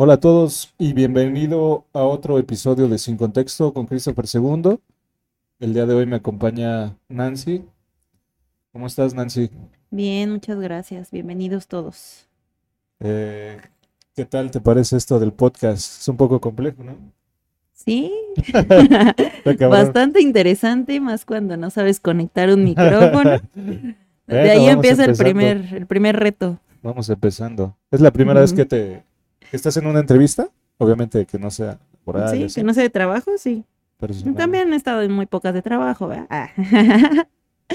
Hola a todos y bienvenido a otro episodio de Sin Contexto con Christopher II. El día de hoy me acompaña Nancy. ¿Cómo estás, Nancy? Bien, muchas gracias. Bienvenidos todos. Eh, ¿qué tal te parece esto del podcast? Es un poco complejo, ¿no? Sí, bastante interesante, más cuando no sabes conectar un micrófono. De ahí empieza el primer, el primer reto. Vamos empezando. ¿Es la primera vez que te estás en una entrevista? Obviamente que no sea laboral, Sí, así, que no sé de trabajo, sí. personal. También he estado en muy pocas de trabajo, ¿verdad? Ah.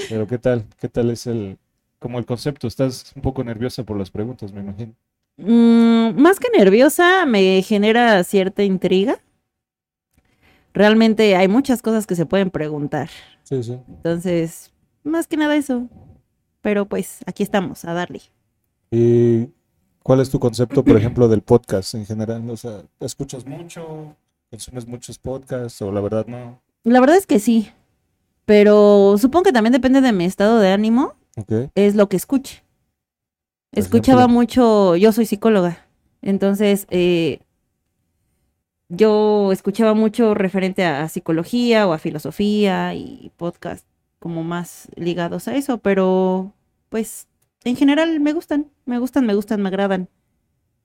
Pero ¿qué tal? ¿Qué tal es el como el concepto? Estás un poco nerviosa por las preguntas, me imagino. Mm, más que nerviosa, me genera cierta intriga. Realmente hay muchas cosas que se pueden preguntar. Sí, sí. Entonces, más que nada eso. Pero pues aquí estamos, a darle. ¿Y cuál es tu concepto, por ejemplo, del podcast en general? O sea, ¿escuchas mucho? ¿Consumes muchos podcasts o la verdad no? La verdad es que sí, pero supongo que también depende de mi estado de ánimo, Ok. es lo que escuche. Escuchaba mucho, yo soy psicóloga, entonces eh, yo escuchaba mucho referente a, a psicología o a filosofía y podcast como más ligados a eso, pero pues en general me gustan, me gustan, me gustan, me agradan.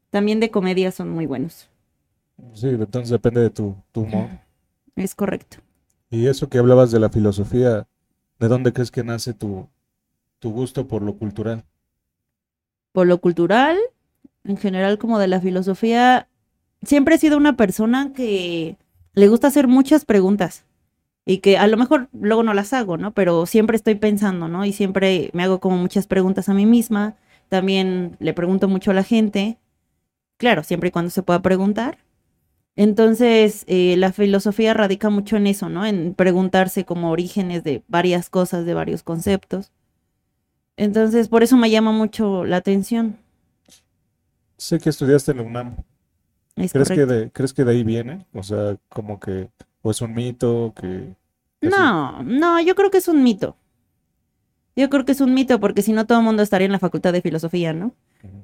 También de comedia son muy buenos, Sí, entonces depende de tu, tu humor. es correcto. Y eso que hablabas de la filosofía, ¿de dónde crees que nace tu, tu gusto por lo cultural? por lo cultural, en general como de la filosofía, siempre he sido una persona que le gusta hacer muchas preguntas y que a lo mejor luego no las hago, ¿no? Pero siempre estoy pensando, ¿no? Y siempre me hago como muchas preguntas a mí misma, también le pregunto mucho a la gente, claro, siempre y cuando se pueda preguntar. Entonces, eh, la filosofía radica mucho en eso, ¿no? En preguntarse como orígenes de varias cosas, de varios conceptos. Entonces, por eso me llama mucho la atención. Sé que estudiaste en la UNAM. Es ¿Crees que de, crees que de ahí viene? O sea, como que, o es un mito que. No, no, yo creo que es un mito. Yo creo que es un mito porque si no todo el mundo estaría en la facultad de filosofía, ¿no?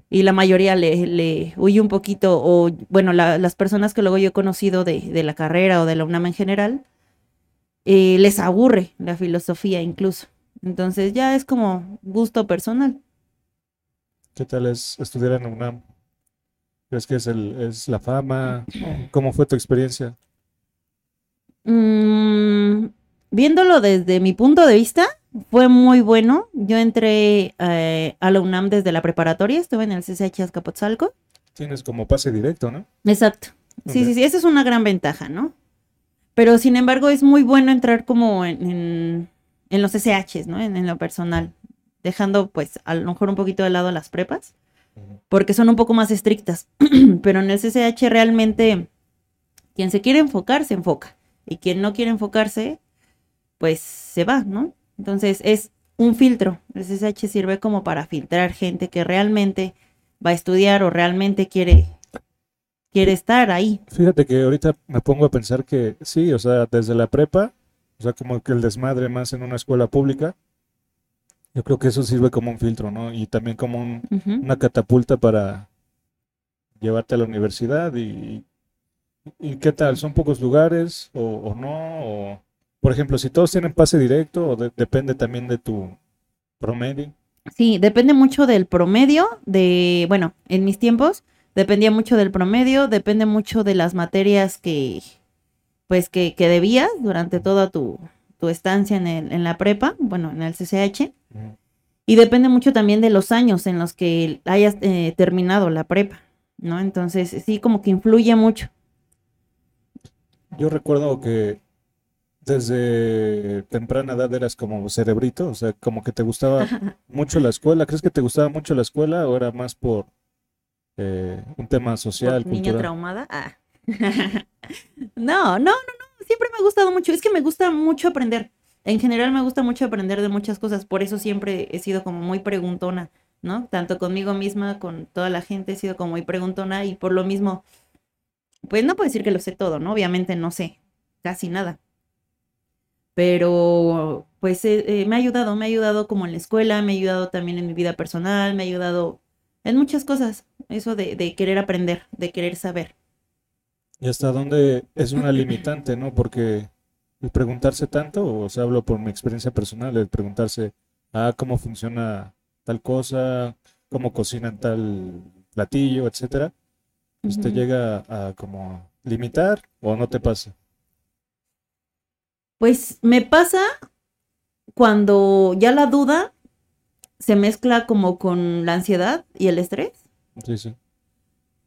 Y la mayoría le, le huye un poquito, o bueno, la- las personas que luego yo he conocido de, de la carrera o de la UNAM en general, eh, les aburre la filosofía incluso. Entonces ya es como gusto personal. ¿Qué tal es estudiar en la UNAM? ¿Crees que es el, es la fama? ¿Cómo fue tu experiencia? Mm, viéndolo desde mi punto de vista, fue muy bueno. Yo entré eh, a la UNAM desde la preparatoria, estuve en el CCH Azcapotzalco. Tienes como pase directo, ¿no? Exacto. Sí, sí, sí, esa es una gran ventaja, ¿no? Pero sin embargo es muy bueno entrar como en, en, en los SHs, ¿no? En, en lo personal, dejando pues a lo mejor un poquito de lado las prepas, porque son un poco más estrictas. Pero en el CCH realmente quien se quiere enfocar, se enfoca. Y quien no quiere enfocarse, pues se va, ¿no? Entonces es un filtro. El CCH sirve como para filtrar gente que realmente va a estudiar o realmente quiere, quiere estar ahí. Fíjate que ahorita me pongo a pensar que sí, o sea, desde la prepa, o sea, como que el desmadre más en una escuela pública, yo creo que eso sirve como un filtro, ¿no? Y también como un- una catapulta para llevarte a la universidad y, y ¿qué tal? ¿Son pocos lugares o, o no? O, por ejemplo, si todos tienen pase directo o de- depende también de tu promedio. Sí, depende mucho del promedio, de, bueno, en mis tiempos dependía mucho del promedio, depende mucho de las materias que, pues, que, que debías durante toda tu, tu estancia en, el, en la prepa, bueno, en el CCH, y depende mucho también de los años en los que hayas eh, terminado la prepa, ¿no? Entonces, sí, como que influye mucho. Yo recuerdo que desde temprana edad eras como cerebrito, o sea, como que te gustaba mucho la escuela. ¿Crees que te gustaba mucho la escuela o era más por eh, un tema social, Por niña cultural? traumada. Ah. no, no, no, no. Siempre me ha gustado mucho. Es que me gusta mucho aprender. En general me gusta mucho aprender de muchas cosas. Por eso siempre he sido como muy preguntona, ¿no? Tanto conmigo misma, con toda la gente, he sido como muy preguntona y por lo mismo, pues no puedo decir que lo sé todo, ¿no? Obviamente no sé casi nada. Pero pues eh, eh, me ha ayudado, me ha ayudado como en la escuela, me ha ayudado también en mi vida personal, me ha ayudado en muchas cosas, eso de, de querer aprender, de querer saber. ¿Y hasta dónde es una limitante, no? Porque el preguntarse tanto, o sea, hablo por mi experiencia personal, el preguntarse, ah, cómo funciona tal cosa, cómo cocinan tal platillo, etcétera, pues te llega a, como limitar o no te pasa. Pues me pasa cuando ya la duda se mezcla como con la ansiedad y el estrés. Sí, sí.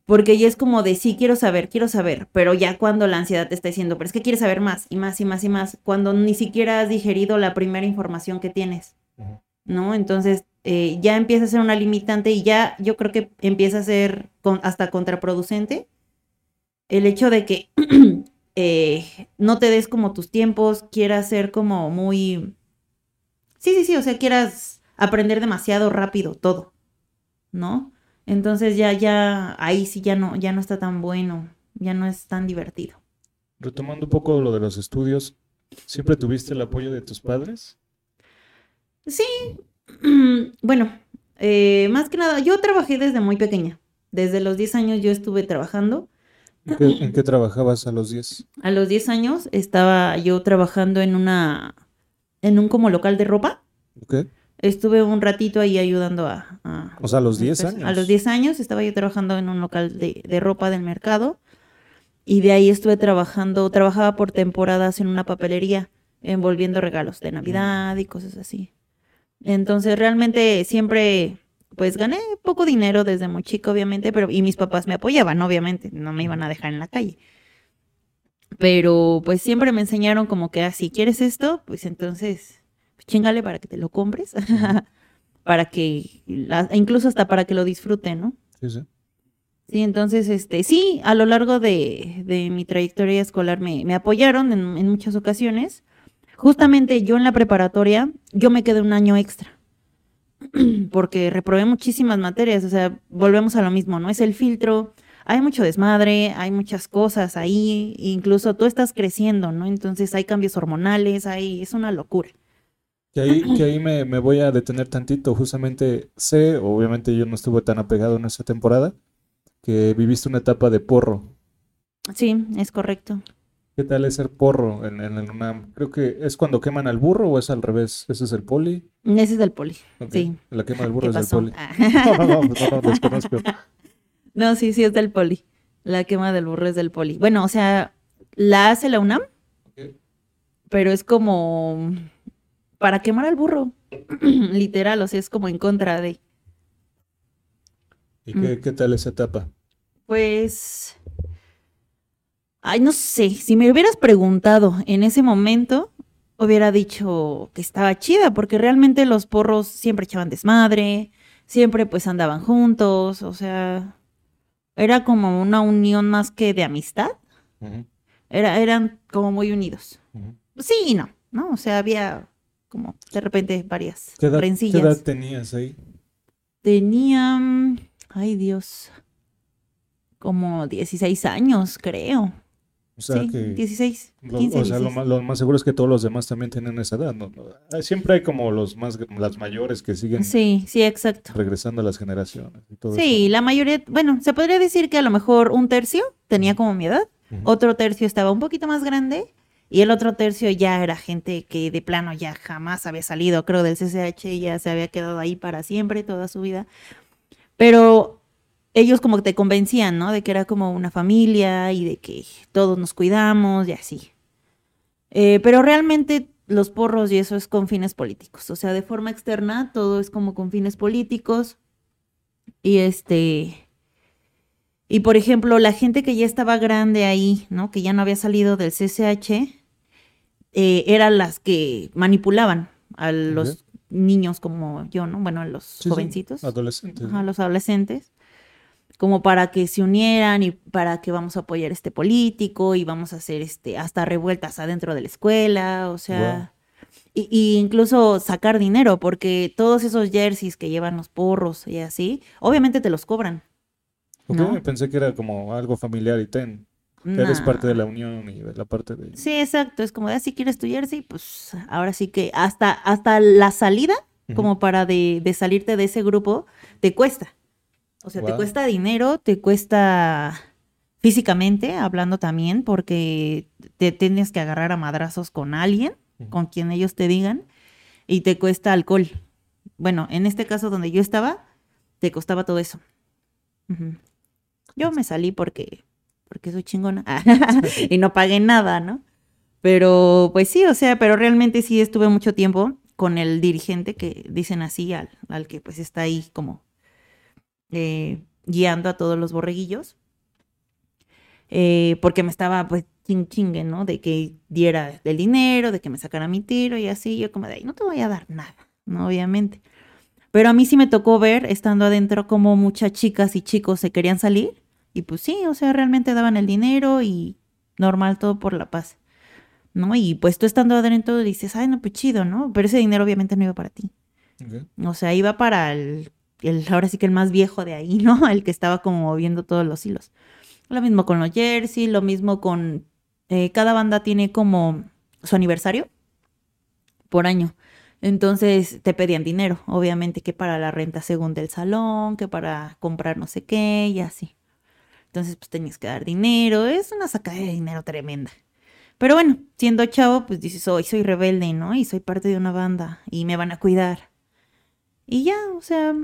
Porque ya es como de sí, quiero saber, quiero saber, pero ya cuando la ansiedad te está diciendo, pero es que quieres saber más y más y más y más, cuando ni siquiera has digerido la primera información que tienes. ¿no? Entonces eh, ya empieza a ser una limitante y ya yo creo que empieza a ser con- hasta contraproducente el hecho de que eh, no te des como tus tiempos, quieras ser como muy... Sí, sí, sí, o sea, quieras aprender demasiado rápido todo, ¿no? Entonces ya, ya, ahí sí ya no, ya no está tan bueno, ya no es tan divertido. Retomando un poco lo de los estudios, ¿siempre tuviste el apoyo de tus padres? Sí, bueno, eh, más que nada, yo trabajé desde muy pequeña. Desde los 10 años yo estuve trabajando. ¿En qué, en qué trabajabas a los 10? A los 10 años estaba yo trabajando en una, en un como local de ropa. ¿Ok? Estuve un ratito ahí ayudando a... a- O sea, a los 10 pues, A años. los 10 años estaba yo trabajando en un local de, de ropa del mercado y de ahí estuve trabajando, trabajaba por temporadas en una papelería envolviendo regalos de Navidad y cosas así. Entonces realmente siempre pues gané poco dinero desde muy chica obviamente, pero y mis papás me apoyaban obviamente, no me iban a dejar en la calle. Pero pues siempre me enseñaron como que, ah, si quieres esto, pues entonces pues, chingale para que te lo compres, para que, la- incluso hasta para que lo disfruten, ¿no? Sí, sí. Sí, entonces, este, sí, a lo largo de, de mi trayectoria escolar me, me apoyaron en, en muchas ocasiones. Justamente yo en la preparatoria, yo me quedé un año extra, porque reprobé muchísimas materias, o sea, volvemos a lo mismo, ¿no? Es el filtro, hay mucho desmadre, hay muchas cosas ahí, incluso tú estás creciendo, ¿no? Entonces hay cambios hormonales, hay, es una locura. Que ahí, que ahí me, me voy a detener tantito. Justamente sé, obviamente yo no estuve tan apegado en esa temporada, que viviste una etapa de porro. Sí, es correcto. ¿Qué tal es ser porro en, en el UNAM? Creo que es cuando queman al burro o es al revés. Ese es el poli. Ese es del poli. Sí. La quema del burro ¿Qué es del poli. Ah. No, no, no, no, no, desconozco. No, sí, sí, es del poli. La quema del burro es del poli. Bueno, o sea, la hace la UNAM, Ok. pero es como para quemar al burro. Literal, o sea, es como en contra de. ¿Y qué, qué tal esa etapa? Pues. Ay, no sé. Si me hubieras preguntado en ese momento, hubiera dicho que estaba chida, porque realmente los porros siempre echaban desmadre, siempre pues andaban juntos, o sea, era como una unión más que de amistad. Era, eran como muy unidos. Sí y no, ¿no? O sea, había como de repente varias ¿Qué edad, qué rencillas. edad tenías ahí? Tenían, ay Dios, como 16 años, creo. O sea, sí, que 16, lo, 15, o sea, lo, 16. ma- lo más seguro es que todos los demás también tienen esa edad, ah, Siempre hay como los más, las mayores que siguen Sí, sí, exacto. regresando a las generaciones y todo Sí, la mayoría, bueno, se podría decir que a lo mejor un tercio tenía como mi edad, otro tercio estaba un poquito más grande y el otro tercio ya era gente que de plano ya jamás había salido, creo, del CCH y ya se había quedado ahí para siempre, toda su vida. Pero ellos como que te convencían, ¿no? De que era como una familia y de que todos nos cuidamos y así. Eh, pero realmente los porros y eso es con fines políticos, o sea, de forma externa todo es como con fines políticos. Y este... Y por ejemplo, la gente que ya estaba grande ahí, ¿no? Que ya no había salido del CCH, eh, eran las que manipulaban a los niños como yo, ¿no? Bueno, a los Sí, sí, jovencitos, Adolescentes. a los adolescentes, como para que se unieran y para que vamos a apoyar este político y vamos a hacer este hasta revueltas adentro de la escuela, o sea, y, y incluso sacar dinero, porque todos esos jerseys que llevan los porros y así, obviamente te los cobran. Ok, ¿no? Pensé que era como algo familiar y ten. Eres parte de la unión y de la parte de... Sí, exacto. Es como de, ah, si quieres tu jersey, pues ahora sí que hasta, hasta la salida, como para de, de salirte de ese grupo, te cuesta. O sea, te cuesta dinero, te cuesta físicamente, hablando también, porque te tienes que agarrar a madrazos con alguien, con quien ellos te digan, y te cuesta alcohol. Bueno, en este caso donde yo estaba, te costaba todo eso. Yo me salí porque, porque soy chingona y no pagué nada, ¿no? Pero, pues sí, o sea, pero realmente sí estuve mucho tiempo con el dirigente que dicen así, al, al que pues está ahí como eh, guiando a todos los borreguillos. Eh, porque me estaba pues ching chingue, ¿no? De que diera el dinero, de que me sacara mi tiro y así. Yo como de ahí, no te voy a dar nada, ¿no? Obviamente. Pero a mí sí me tocó ver, estando adentro, como muchas chicas y chicos se querían salir. Y pues sí, o sea, realmente daban el dinero y normal todo por la paz. ¿No? Y pues tú estando adentro dices, ay, no, pues chido, ¿no? Pero ese dinero obviamente no iba para ti. Ok. O sea, iba para el, el, ahora sí que el más viejo de ahí, ¿no? El que estaba como moviendo todos los hilos. Lo mismo con los jersey, lo mismo con... eh, cada banda tiene como su aniversario por año. Entonces te pedían dinero, obviamente, que para la renta según del salón, que para comprar no sé qué y así. Entonces, pues tenías que dar dinero. Es una sacada de dinero tremenda. Pero bueno, siendo chavo, pues dices, hoy soy rebelde, ¿no? Y soy parte de una banda y me van a cuidar. Y ya, o sea,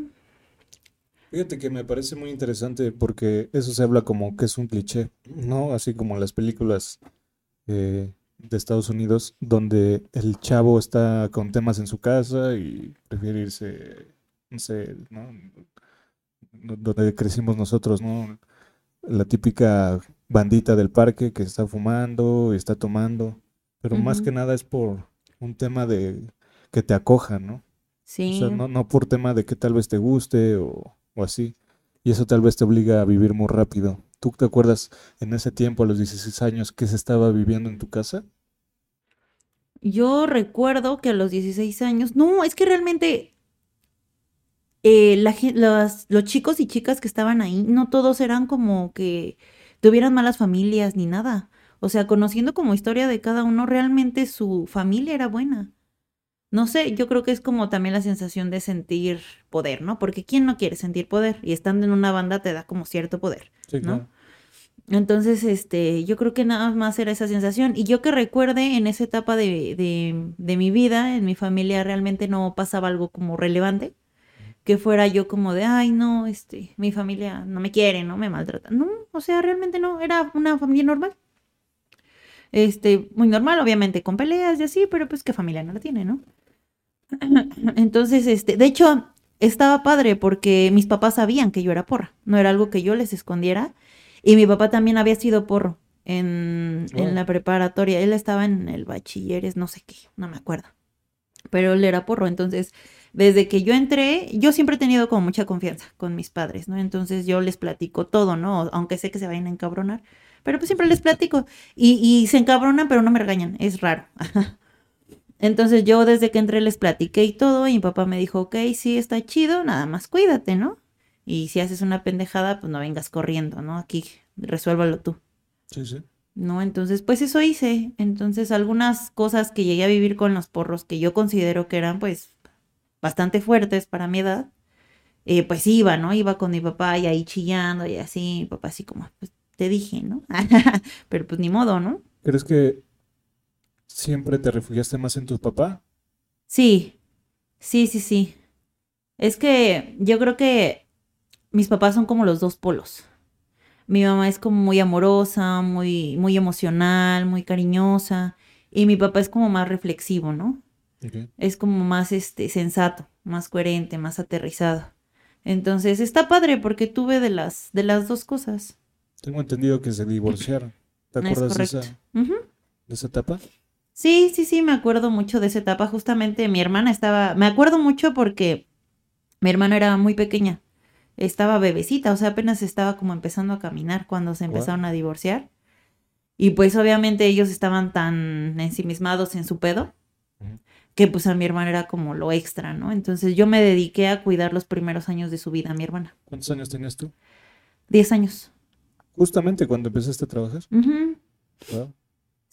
Fíjate que me parece muy interesante porque eso se habla como que es un cliché, ¿no? Así como las películas eh, de Estados Unidos, donde el chavo está con temas en su casa y prefiere irse, no sé, ¿no? Donde crecimos nosotros, ¿no? La típica bandita del parque que está fumando y está tomando, pero más que nada es por un tema de que te acojan, ¿no? O sí. sea, no, no por tema de que tal vez te guste o, o así. Y eso tal vez te obliga a vivir muy rápido. ¿Tú te acuerdas en ese tiempo, a los 16 años, que se estaba viviendo en tu casa? Yo recuerdo que a los 16 años, no, es que realmente eh, los, los chicos y chicas que estaban ahí, no todos eran como que tuvieran malas familias ni nada. O sea, conociendo como historia de cada uno, realmente su familia era buena. No sé, yo creo que es como también la sensación de sentir poder, ¿no? Porque ¿quién no quiere sentir poder? Y estando en una banda te da como cierto poder. Sí, ¿no? claro. Entonces, este, yo creo que nada más era esa sensación. Y yo que recuerde en esa etapa de, de, de mi vida, en mi familia realmente no pasaba algo como relevante, que fuera yo como de, ay, no, este, mi familia no me quiere, no me maltrata. No, o sea, realmente no, era una familia normal. Este, muy normal, obviamente, con peleas y así, pero pues qué familia no la tiene, ¿no? Entonces, este, de hecho, estaba padre porque mis papás sabían que yo era porra, no era algo que yo les escondiera. Y mi papá también había sido porro en, en Wow. la preparatoria. Él estaba en el bachilleres, no sé qué, no me acuerdo. Pero él era porro. Entonces, desde que yo entré, yo siempre he tenido como mucha confianza con mis padres, ¿no? Entonces yo les platico todo, ¿no? Aunque sé que se vayan a encabronar. Pero pues siempre les platico. Y, y se encabronan, pero no me regañan. Es raro. Entonces yo desde que entré les platiqué y todo. Y mi papá me dijo, ok, sí, está chido, nada más cuídate, ¿no? Y si haces una pendejada, pues no vengas corriendo, ¿no? Aquí resuélvalo tú, Sí, sí. ¿no? Entonces, pues eso hice. Entonces, algunas cosas que llegué a vivir con los porros que yo considero que eran, pues, bastante fuertes para mi edad, eh, pues iba, ¿no? Iba con mi papá y ahí chillando y así, mi papá así como, pues te dije, ¿no? Pero pues ni modo, ¿no? ¿Crees que siempre te refugiaste más en tu papá? Sí, sí, sí, sí. Es que yo creo que mis papás son como los dos polos. Mi mamá es como muy amorosa, muy, muy emocional, muy cariñosa. Y mi papá es como más reflexivo, ¿no? Es como más este, sensato, más coherente, más aterrizado. Entonces está padre porque tuve de las, de las dos cosas. Tengo entendido que se divorciaron. ¿Te acuerdas de esa, de esa etapa? Sí, sí, sí, me acuerdo mucho de esa etapa. Justamente mi hermana estaba, me acuerdo mucho porque mi hermana era muy pequeña, estaba bebecita, o sea, apenas estaba como empezando a caminar cuando se empezaron a divorciar. Y pues obviamente ellos estaban tan ensimismados en su pedo que pues a mi hermana era como lo extra, ¿no? Entonces yo me dediqué a cuidar los primeros años de su vida a mi hermana. ¿Cuántos años tenías tú? Diez años. Justamente cuando empezaste a trabajar. Wow.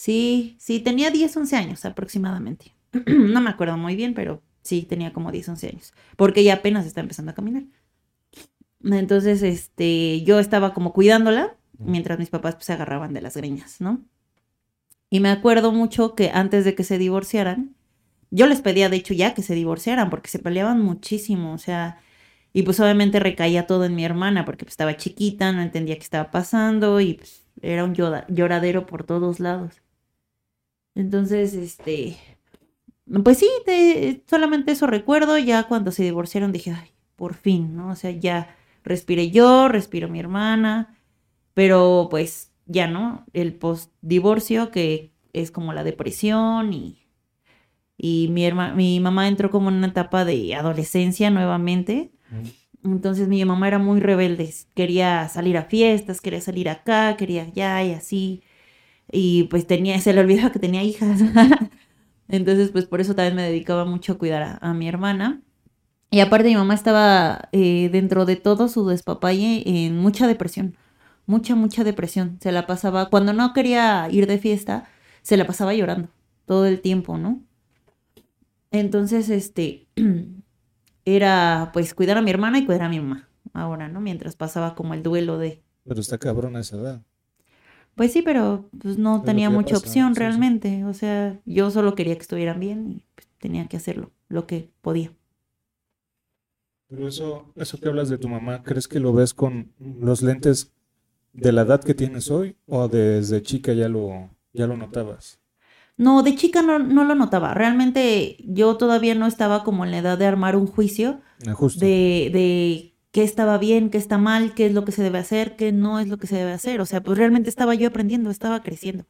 Sí, sí, tenía 10, 11 años aproximadamente. No me acuerdo muy bien, pero sí, tenía como 10, 11 años. Porque ella apenas está empezando a caminar. Entonces, este, yo estaba como cuidándola mientras mis papás pues, se agarraban de las greñas, ¿no? Y me acuerdo mucho que antes de que se divorciaran, yo les pedía, de hecho, ya que se divorciaran, porque se peleaban muchísimo, o sea, y pues obviamente recaía todo en mi hermana, porque pues, estaba chiquita, no entendía qué estaba pasando, y pues era un lloradero por todos lados. Entonces, este, pues sí, solamente eso recuerdo, ya cuando se divorciaron dije, ay, por fin, ¿no? O sea, ya respiré yo, respiro mi hermana, pero pues ya no, el post-divorcio que es como la depresión y, y mi, mi mamá entró como en una etapa de adolescencia nuevamente. Entonces mi mamá era muy rebelde, quería salir a fiestas, quería salir acá, quería allá y así. Y pues tenía, se le olvidaba que tenía hijas. Entonces pues por eso también me dedicaba mucho a cuidar a mi hermana. Y aparte mi mamá estaba eh, dentro de todo su despapalle en mucha depresión, mucha, mucha depresión. Se la pasaba, cuando no quería ir de fiesta, se la pasaba llorando todo el tiempo, ¿no? Entonces, este, era pues cuidar a mi hermana y cuidar a mi mamá ahora, ¿no? Mientras pasaba como el duelo de... Pero está cabrón esa edad. Pues sí, pero pues no tenía mucha opción realmente. O sea, yo solo quería que estuvieran bien y pues, tenía que hacerlo, lo que podía. Pero eso, eso que hablas de tu mamá, ¿crees que lo ves con los lentes de la edad que tienes hoy o desde chica ya lo, ya lo notabas? No, de chica no, no lo notaba. Realmente yo todavía no estaba como en la edad de armar un juicio de, de qué estaba bien, qué está mal, qué es lo que se debe hacer, qué no es lo que se debe hacer. O sea, pues realmente estaba yo aprendiendo, estaba creciendo.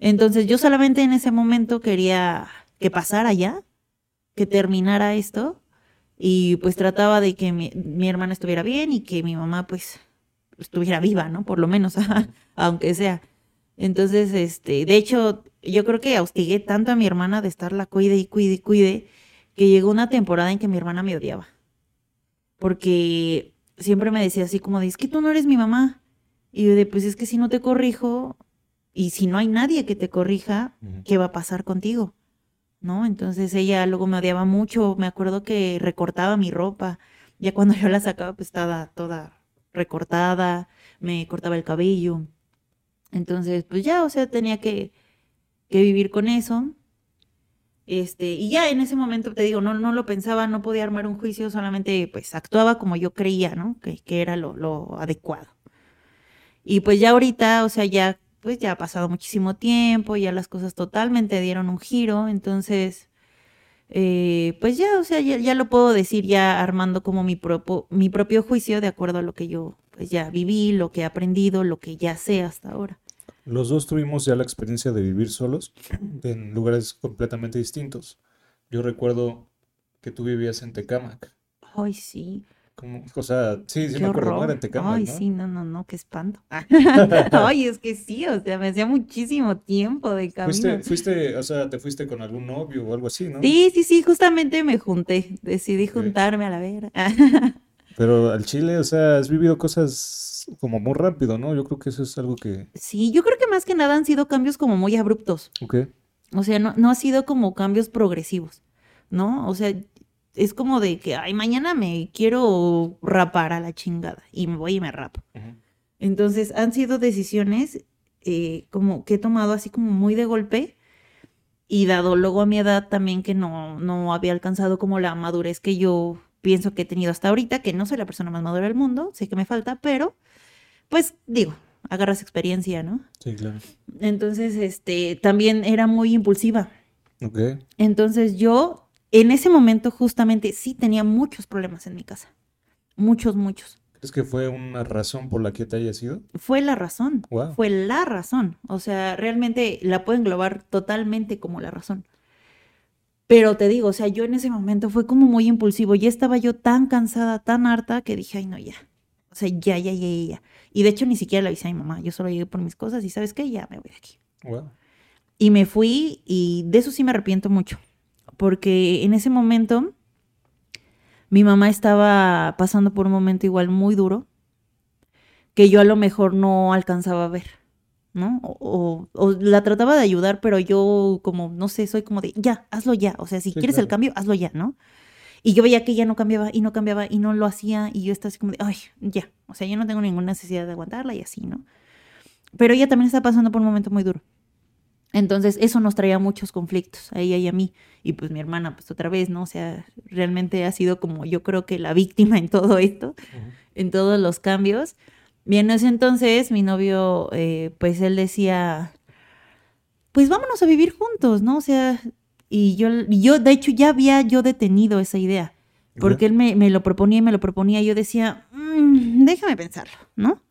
Entonces yo solamente en ese momento quería que pasara ya, que terminara esto y pues trataba de que mi, hermana estuviera bien y que mi mamá pues estuviera viva, ¿no? Por lo menos, aunque sea. Entonces, este, de hecho, yo creo que hostigué tanto a mi hermana de estarla cuide y cuide y cuide, que llegó una temporada en que mi hermana me odiaba. Porque siempre me decía así como de, es que tú no eres mi mamá. Y yo de, pues es que si no te corrijo y si no hay nadie que te corrija, ¿qué va a pasar contigo? ¿no? Entonces ella luego me odiaba mucho, me acuerdo que recortaba mi ropa, ya cuando yo la sacaba pues estaba toda recortada, me cortaba el cabello. Entonces, pues ya, o sea, tenía que, que vivir con eso. Este, y ya en ese momento te digo, no, no lo pensaba, no podía armar un juicio, solamente pues actuaba como yo creía, ¿no? Que, que era lo, lo adecuado. Y pues ya ahorita, o sea, ya pues ya ha pasado muchísimo tiempo, ya las cosas totalmente dieron un giro, entonces, eh, pues ya, o sea, ya, lo puedo decir ya armando como mi, propio, mi propio juicio de acuerdo a lo que yo pues ya viví, lo que he aprendido, lo que ya sé hasta ahora. Los dos tuvimos ya la experiencia de vivir solos en lugares completamente distintos. Yo recuerdo que tú vivías en Tecámac. Ay, sí. O sea, sí, sí me acuerdo, era en Tecama, Ay, sí, no, no, no, qué espanto. Ay, es que sí, o sea, me hacía muchísimo tiempo de camino. ¿Fuiste, fuiste, o sea, te fuiste con algún novio o algo así, ¿no? Sí, sí, sí, justamente me junté, decidí juntarme a la vera. Pero al Chile, o sea, has vivido cosas como muy rápido, ¿no? Yo creo que eso es algo que... Sí, yo creo que más que nada han sido cambios como muy abruptos. Ok. O sea, no, no ha sido como cambios progresivos, ¿no? O sea, es como de que, ay, mañana me quiero rapar a la chingada y me voy y me rapo. Entonces han sido decisiones eh, como que he tomado así como muy de golpe y dado luego a mi edad también que no, no había alcanzado como la madurez que yo pienso que he tenido hasta ahorita, que no soy la persona más madura del mundo, sé que me falta, pero pues digo, agarras experiencia, ¿no? Sí, claro. Entonces, este, también era muy impulsiva. Ok. Entonces yo en ese momento justamente sí tenía muchos problemas en mi casa. Muchos, muchos. ¿Crees que fue una razón por la que te haya sido? Fue la razón. Fue la razón. O sea, realmente la puedo englobar totalmente como la razón. Pero te digo, o sea, yo en ese momento fue como muy impulsivo. Ya estaba yo tan cansada, tan harta, que dije, ay, no, ya. O sea, ya, ya, ya, ya. Y de hecho ni siquiera le avisé a mi mamá. Yo solo llegué por mis cosas y ¿sabes qué? Ya me voy de aquí. Y me fui y de eso sí me arrepiento mucho porque en ese momento mi mamá estaba pasando por un momento igual muy duro que yo a lo mejor no alcanzaba a ver, ¿no? O, la trataba de ayudar, pero yo como, no sé, soy como de, ya, hazlo ya, o sea, si quieres el cambio, hazlo ya, ¿no? Y yo veía que ella no cambiaba y no cambiaba y no lo hacía y yo estaba así como de, ay, ya, o sea, yo no tengo ninguna necesidad de aguantarla y así, ¿no? Pero ella también está pasando por un momento muy duro. Entonces, eso nos traía muchos conflictos a ella y a mí. Y pues mi hermana, pues otra vez, ¿no? O sea, realmente ha sido como yo creo que la víctima en todo esto, en todos los cambios. Bien, en ese entonces mi novio, eh, pues él decía, pues vámonos a vivir juntos, ¿no? O sea, y yo, yo de hecho ya había yo detenido esa idea, porque él me, me, lo proponía y me lo proponía y yo decía, mmm, déjame pensarlo, ¿no?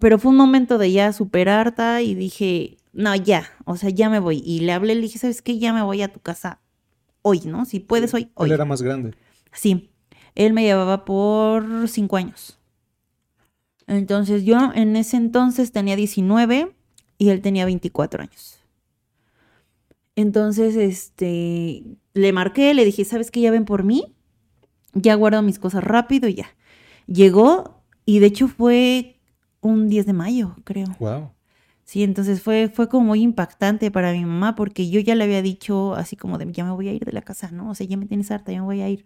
Pero fue un momento de ya super harta y dije, no, ya, o sea, ya me voy. Y le hablé, le dije, ¿sabes qué? Ya me voy a tu casa hoy, ¿no? Si puedes hoy, hoy. Él era más grande. Sí, él me llevaba por cinco años. Entonces yo en ese entonces tenía 19 y él tenía 24 años. Entonces, este, le marqué, le dije, ¿sabes qué? Ya ven por mí. Ya guardo mis cosas rápido y ya. Llegó y de hecho fue un 10 de mayo, creo. Wow. Sí, entonces fue, fue como muy impactante para mi mamá porque yo ya le había dicho así como de ya me voy a ir de la casa, ¿no? O sea, ya me tienes harta, ya me voy a ir.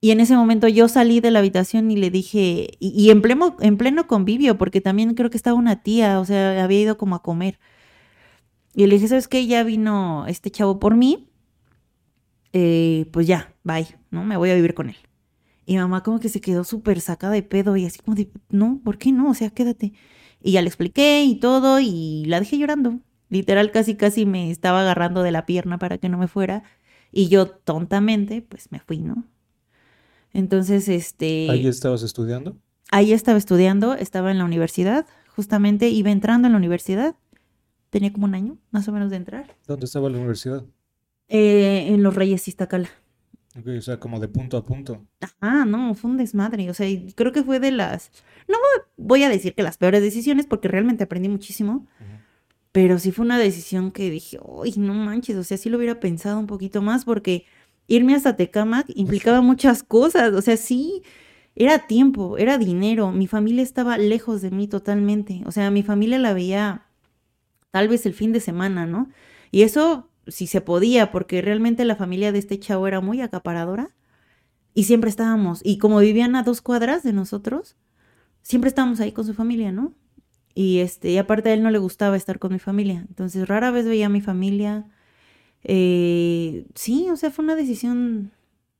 Y en ese momento yo salí de la habitación y le dije, y, en, pleno, en pleno convivio, porque también creo que estaba una tía, o sea, había ido como a comer. Y le dije, ¿sabes qué? Ya vino este chavo por mí, eh, pues ya, bye, ¿no? Me voy a vivir con él. Y mamá como que se quedó súper sacada de pedo y así como de, no, ¿por qué no? O sea, quédate. Y ya le expliqué y todo y la dejé llorando. Literal, casi, casi me estaba agarrando de la pierna para que no me fuera. Y yo tontamente, pues me fui, ¿no? Entonces, este... ¿Ahí estabas estudiando? Ahí estaba estudiando, estaba en la universidad, justamente iba entrando en la universidad. Tenía como un año, más o menos, de entrar. ¿Dónde estaba la universidad? Eh, en Los Reyes, Iztacala. Ok, o sea, como de punto a punto. Ah, no, fue un desmadre. O sea, creo que fue de las. No voy a decir que las peores decisiones, porque realmente aprendí muchísimo. Pero sí fue una decisión que dije, uy, no manches. O sea, sí lo hubiera pensado un poquito más, porque irme hasta Tecamac implicaba muchas cosas. O sea, sí, era tiempo, era dinero. Mi familia estaba lejos de mí totalmente. O sea, mi familia la veía tal vez el fin de semana, ¿no? Y eso si se podía, porque realmente la familia de este chavo era muy acaparadora y siempre estábamos, y como vivían a dos cuadras de nosotros, siempre estábamos ahí con su familia, ¿no? Y este, y aparte a él no le gustaba estar con mi familia, entonces rara vez veía a mi familia. Eh, sí, o sea, fue una decisión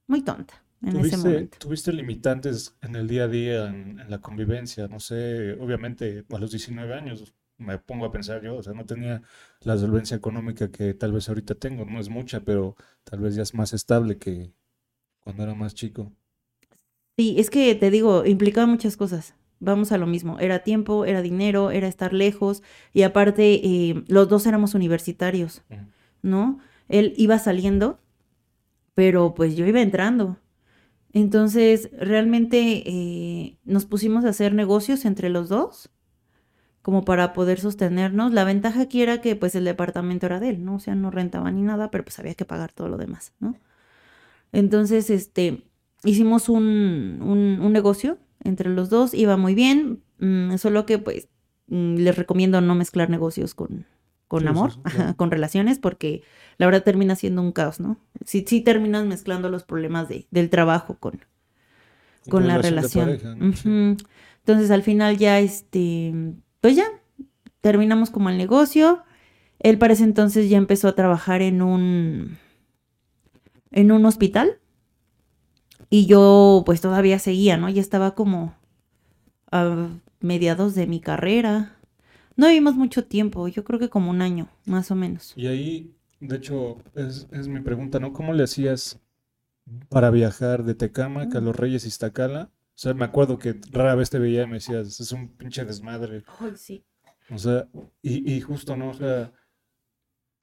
muy tonta. En ese momento. ¿Tuviste limitantes en el día a día, en, en la convivencia? No sé, obviamente a los 19 años me pongo a pensar yo, o sea, no tenía la solvencia económica que tal vez ahorita tengo, no es mucha, pero tal vez ya es más estable que cuando era más chico. Sí, es que te digo, implicaba muchas cosas. Vamos a lo mismo, era tiempo, era dinero, era estar lejos y aparte eh, los dos éramos universitarios, ¿no? Él iba saliendo, pero pues yo iba entrando. Entonces, realmente eh, nos pusimos a hacer negocios entre los dos como para poder sostenernos. La ventaja aquí era que pues el departamento era de él, ¿no? O sea, no rentaba ni nada, pero pues había que pagar todo lo demás, ¿no? Entonces, este, hicimos un, un, negocio entre los dos, iba muy bien, mm, solo que pues mm, les recomiendo no mezclar negocios con, con amor, con relaciones, porque la verdad termina siendo un caos, ¿no? Sí, sí terminas mezclando los problemas de, del trabajo con, con la relación. Entonces al final ya este pues ya, terminamos como el negocio. Él para ese entonces ya empezó a trabajar en un, en un hospital. Y yo pues todavía seguía, ¿no? Ya estaba como a mediados de mi carrera. No vivimos mucho tiempo, yo creo que como un año, más o menos. Y ahí, de hecho, es, es mi pregunta, ¿no? ¿Cómo le hacías para viajar de Tecama a Los Reyes Iztacala o sea, me acuerdo que rara vez te veía y me decías, es un pinche desmadre. Ay, sí. O sea, y, y justo, ¿no? O sea,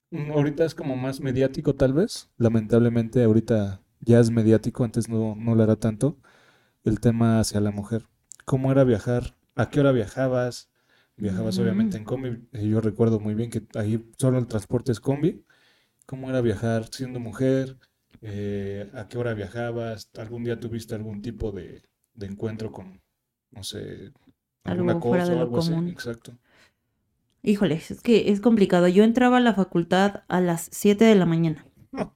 mm, ahorita es como más mediático tal vez. Lamentablemente ahorita ya es mediático, antes no, no lo era tanto. El tema hacia la mujer. ¿Cómo era viajar? ¿A qué hora viajabas? Viajabas obviamente en combi. Yo recuerdo muy bien que ahí solo el transporte es combi. ¿Cómo era viajar siendo mujer? Eh, ¿A qué hora viajabas? ¿Algún día tuviste algún tipo de, de encuentro con, no sé, alguna algo fuera de lo común. Exacto. Híjole, es que es complicado. Yo entraba a la facultad a las 7 de la mañana.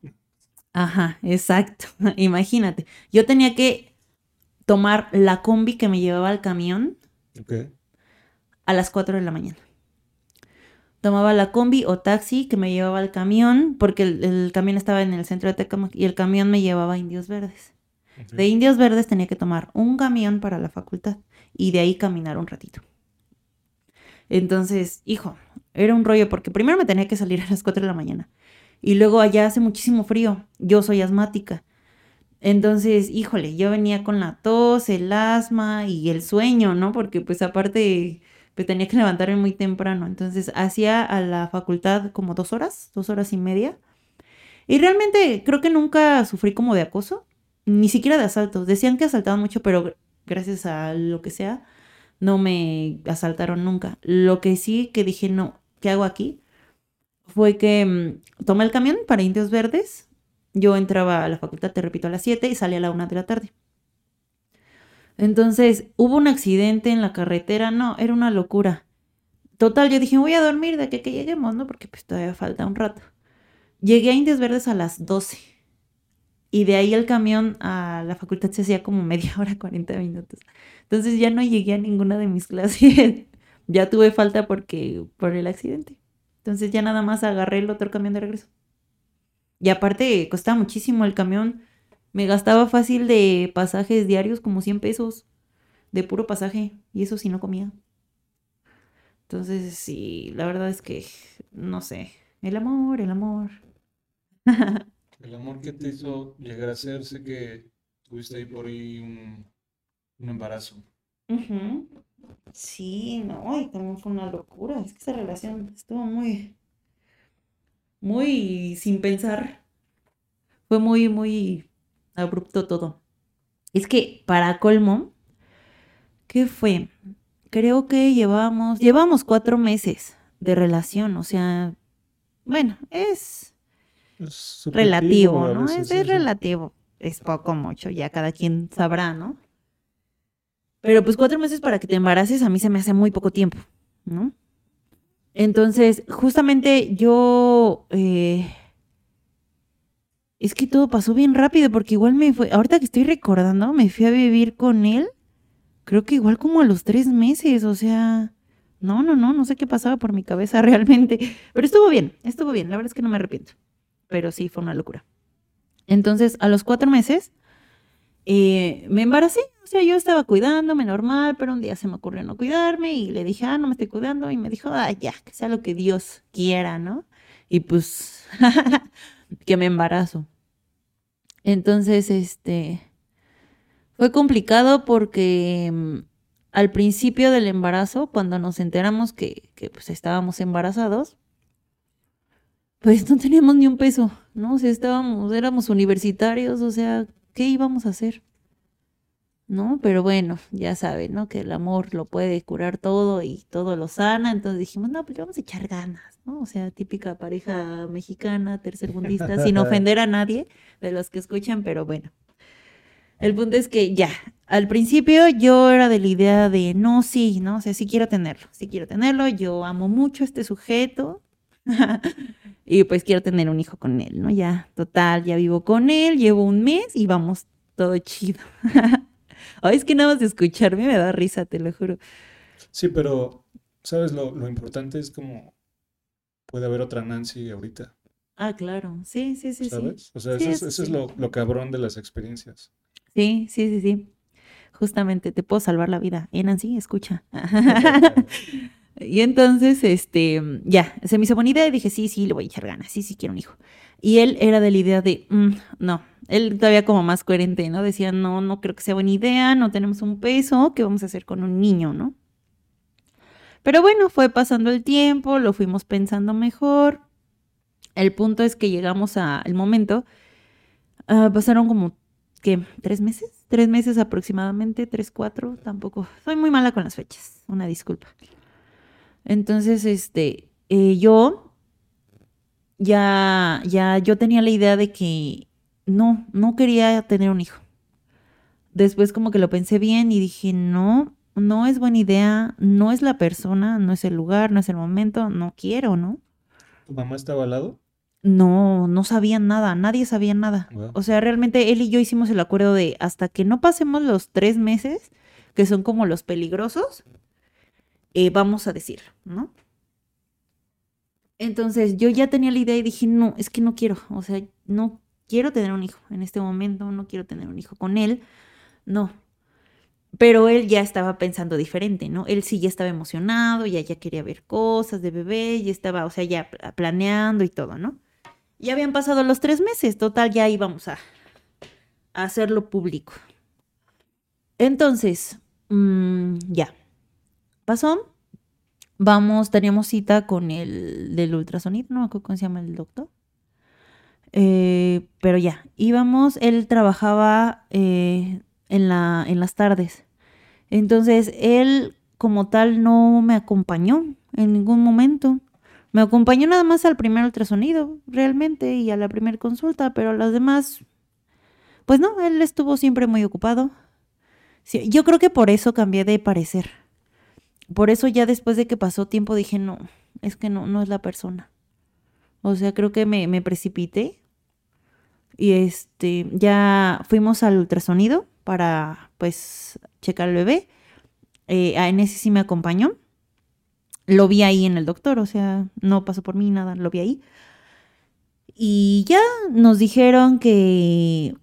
Ajá, exacto. Imagínate. Yo tenía que tomar la combi que me llevaba al camión Ok. A las 4 de la mañana. Tomaba la combi o taxi que me llevaba al camión, porque el, el camión estaba en el centro de Tecamac y el camión me llevaba a Indios Verdes. De Indios Verdes tenía que tomar un camión para la facultad y de ahí caminar un ratito. Entonces, hijo, era un rollo porque primero me tenía que salir a las 4 de la mañana y luego allá hace muchísimo frío. Yo soy asmática. Entonces, híjole, yo venía con la tos, el asma y el sueño, ¿no? Porque pues aparte pues tenía que levantarme muy temprano. Entonces hacía a la facultad como dos horas, dos horas y media. Y realmente creo que nunca sufrí como de acoso, ni siquiera de asaltos. Decían que asaltaban mucho, pero gr- gracias a lo que sea, no me asaltaron nunca. Lo que sí que dije, no, ¿qué hago aquí? Fue que mm, tomé el camión para Indios Verdes. Yo entraba a la facultad, te repito, a las 7 y salía a la 1 de la tarde. Entonces, hubo un accidente en la carretera, no, era una locura. Total, yo dije, voy a dormir de que, que lleguemos, ¿no? Porque pues todavía falta un rato. Llegué a Indios Verdes a las 12. Y de ahí el camión a la facultad se hacía como media hora, 40 minutos. Entonces ya no llegué a ninguna de mis clases. ya tuve falta porque por el accidente. Entonces ya nada más agarré el otro camión de regreso. Y aparte costaba muchísimo el camión. Me gastaba fácil de pasajes diarios como 100 pesos de puro pasaje. Y eso sí no comía. Entonces sí, la verdad es que no sé. El amor, el amor. El amor que te hizo llegar a ser, sé que tuviste ahí por ahí un, un embarazo. Sí, no, y también fue una locura. Es que esa relación estuvo muy, muy sin pensar. Fue muy, muy abrupto todo. Es que para colmo, ¿qué fue? Creo que llevamos, llevamos cuatro meses de relación, o sea, bueno, es relativo, ¿no? veces, Es, sí, es sí. relativo, es poco, mucho, ya cada quien sabrá, ¿no? Pero pues cuatro meses para que te embaraces a mí se me hace muy poco tiempo, ¿no? Entonces, justamente yo, eh, es que todo pasó bien rápido porque igual me fue, ahorita que estoy recordando, me fui a vivir con él, creo que igual como a los tres meses, o sea, no, no, no, no sé qué pasaba por mi cabeza realmente, pero estuvo bien, estuvo bien, la verdad es que no me arrepiento, pero sí fue una locura. Entonces, a los cuatro meses, eh, me embaracé, o sea, yo estaba cuidándome normal, pero un día se me ocurrió no cuidarme y le dije, ah, no me estoy cuidando, y me dijo, ah, ya, que sea lo que Dios quiera, ¿no? Y pues, que me embarazo. Entonces, este, fue complicado porque mm, al principio del embarazo, cuando nos enteramos que, que pues estábamos embarazados, pues no teníamos ni un peso, ¿no? O estábamos, éramos universitarios, o sea, ¿qué íbamos a hacer? ¿No? Pero bueno, ya saben, ¿no? Que el amor lo puede curar todo y todo lo sana. Entonces dijimos, no, pues le vamos a echar ganas, ¿no? O sea, típica pareja mexicana, tercermundista, sin ofender a nadie de los que escuchan, pero bueno. El punto es que ya, al principio yo era de la idea de, no, sí, ¿no? O sea, sí quiero tenerlo, sí quiero tenerlo, yo amo mucho a este sujeto. Y pues quiero tener un hijo con él, ¿no? Ya, total, ya vivo con él, llevo un mes y vamos, todo chido. Ay, es que nada más de escucharme me da risa, te lo juro. Sí, pero, ¿sabes? Lo, lo importante es como puede haber otra Nancy ahorita, Ah, claro, sí, sí, sí, sí. ¿sabes? O sea, Sí, eso es, eso lo, lo cabrón de las experiencias. Sí, sí, sí, sí. Justamente te puedo salvar la vida. Eh, Nancy, escucha. Y entonces, este, ya, se me hizo buena idea y dije, sí, sí, le voy a echar ganas, sí, sí, quiero un hijo. Y él era de la idea de, "Mm, no, él todavía como más coherente, ¿no? Decía, no, no creo que sea buena idea, no tenemos un peso, ¿qué vamos a hacer con un niño, no? Pero bueno, fue pasando el tiempo, lo fuimos pensando mejor. El punto es que llegamos al momento, ah, pasaron como, ¿qué? ¿Tres meses? Tres meses aproximadamente, tres, cuatro, tampoco. Soy muy mala con las fechas, una disculpa. Entonces, este, eh, yo ya, ya, yo tenía la idea de que no, no quería tener un hijo. Después como que lo pensé bien y dije, no, no es buena idea, no es la persona, no es el lugar, no es el momento, no quiero, ¿no? ¿Tu mamá estaba al lado? no, no sabían nada, nadie sabía nada. Wow. O sea, realmente él y yo hicimos el acuerdo de hasta que no pasemos los tres meses, que son como los peligrosos, eh, vamos a decir, ¿no? Entonces yo ya tenía la idea y dije, no, es que no quiero, o sea, no quiero tener un hijo en este momento, no quiero tener un hijo con él, no. Pero él ya estaba pensando diferente, ¿no? Él sí ya estaba emocionado, ya, ya quería ver cosas de bebé, ya estaba, o sea, ya pla- planeando y todo, ¿no? Ya habían pasado los tres meses, total, ya íbamos a, a hacerlo público. Entonces, mm, ya, pasó. Vamos, teníamos cita con el del ultrasonido, no cómo se llama el doctor. Eh, pero ya, íbamos, él trabajaba eh, en, la, en las tardes. Entonces, él como tal no me acompañó en ningún momento. Me acompañó nada más al primer ultrasonido, realmente, y a la primera consulta, pero a las demás, pues no, él estuvo siempre muy ocupado. Sí, yo creo que por eso cambié de parecer. Por eso ya después de que pasó tiempo dije, no, es que no, no es la persona. O sea, creo que me, precipité. Y este, ya fuimos al ultrasonido para, pues, checar al bebé. Eh, en ese sí me acompañó. Lo vi ahí en el doctor, o sea, no pasó por mí nada, lo vi ahí. Y ya nos dijeron que,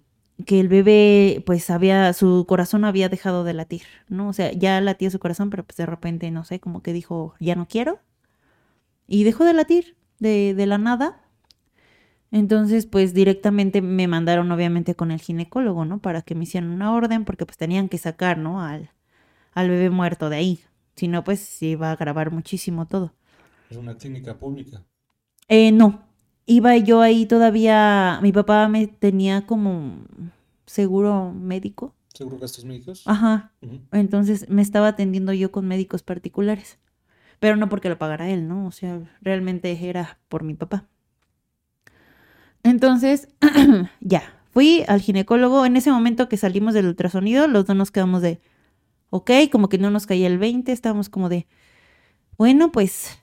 que el bebé, pues, había, su corazón había dejado de latir, ¿no? O sea, ya latía su corazón, pero pues de repente, no sé, como que dijo, ya no quiero. Y dejó de latir de, de la nada. Entonces, pues directamente me mandaron obviamente con el ginecólogo, ¿no? Para que me hicieran una orden, porque pues tenían que sacar, ¿no? Al, al bebé muerto de ahí. Si no, pues se iba a agravar muchísimo todo. Es una clínica pública. Eh, no, iba yo ahí todavía, mi papá me tenía como seguro médico. ¿Seguro gastos médicos? Ajá, entonces me estaba atendiendo yo con médicos particulares. Pero no porque lo pagara él, ¿no? O sea, realmente era por mi papá. Entonces, ya, fui al ginecólogo. En ese momento que salimos del ultrasonido, los dos nos quedamos de, ok, como que no nos caía el 20, estábamos como de, bueno, pues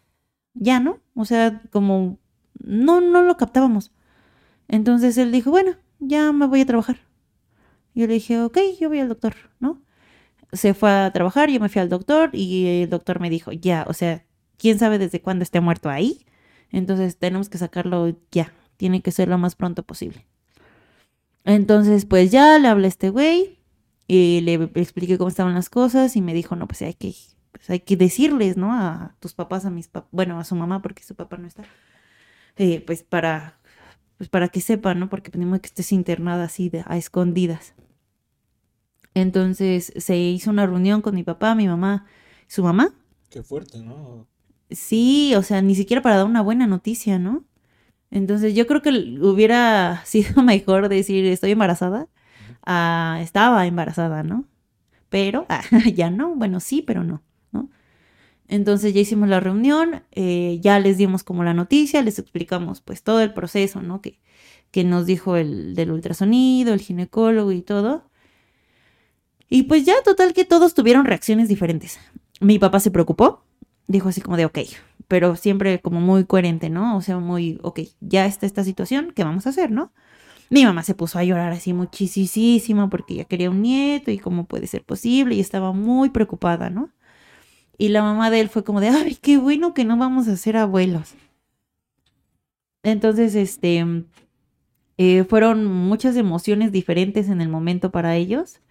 ya, ¿no? O sea, como no, no lo captábamos. Entonces él dijo, bueno, ya me voy a trabajar. Yo le dije, ok, yo voy al doctor, ¿no? Se fue a trabajar, yo me fui al doctor y el doctor me dijo, ya, o sea, quién sabe desde cuándo esté muerto ahí. Entonces tenemos que sacarlo ya, tiene que ser lo más pronto posible. Entonces, pues ya le hablé a este güey y le expliqué cómo estaban las cosas y me dijo, no, pues hay que, pues hay que decirles, ¿no? A tus papás, a mis papás, bueno, a su mamá porque su papá no está. Eh, pues para, pues para que sepan, ¿no? Porque tenemos que estés internada así de, a escondidas. Entonces se hizo una reunión con mi papá, mi mamá, su mamá. Qué fuerte, ¿no? Sí, o sea, ni siquiera para dar una buena noticia, ¿no? Entonces yo creo que hubiera sido mejor decir estoy embarazada a estaba embarazada, ¿no? Pero ah, ya no, bueno, sí, pero no, ¿no? Entonces ya hicimos la reunión, eh, ya les dimos como la noticia, les explicamos pues todo el proceso, ¿no? Que, que nos dijo el del ultrasonido, el ginecólogo y todo. Y pues ya, total que todos tuvieron reacciones diferentes. Mi papá se preocupó, dijo así como de, ok, pero siempre como muy coherente, ¿no? O sea, muy, ok, ya está esta situación, ¿qué vamos a hacer, no? Mi mamá se puso a llorar así muchísimo porque ya quería un nieto y cómo puede ser posible y estaba muy preocupada, ¿no? Y la mamá de él fue como de, ay, qué bueno que no vamos a ser abuelos. Entonces, este, eh, fueron muchas emociones diferentes en el momento para ellos.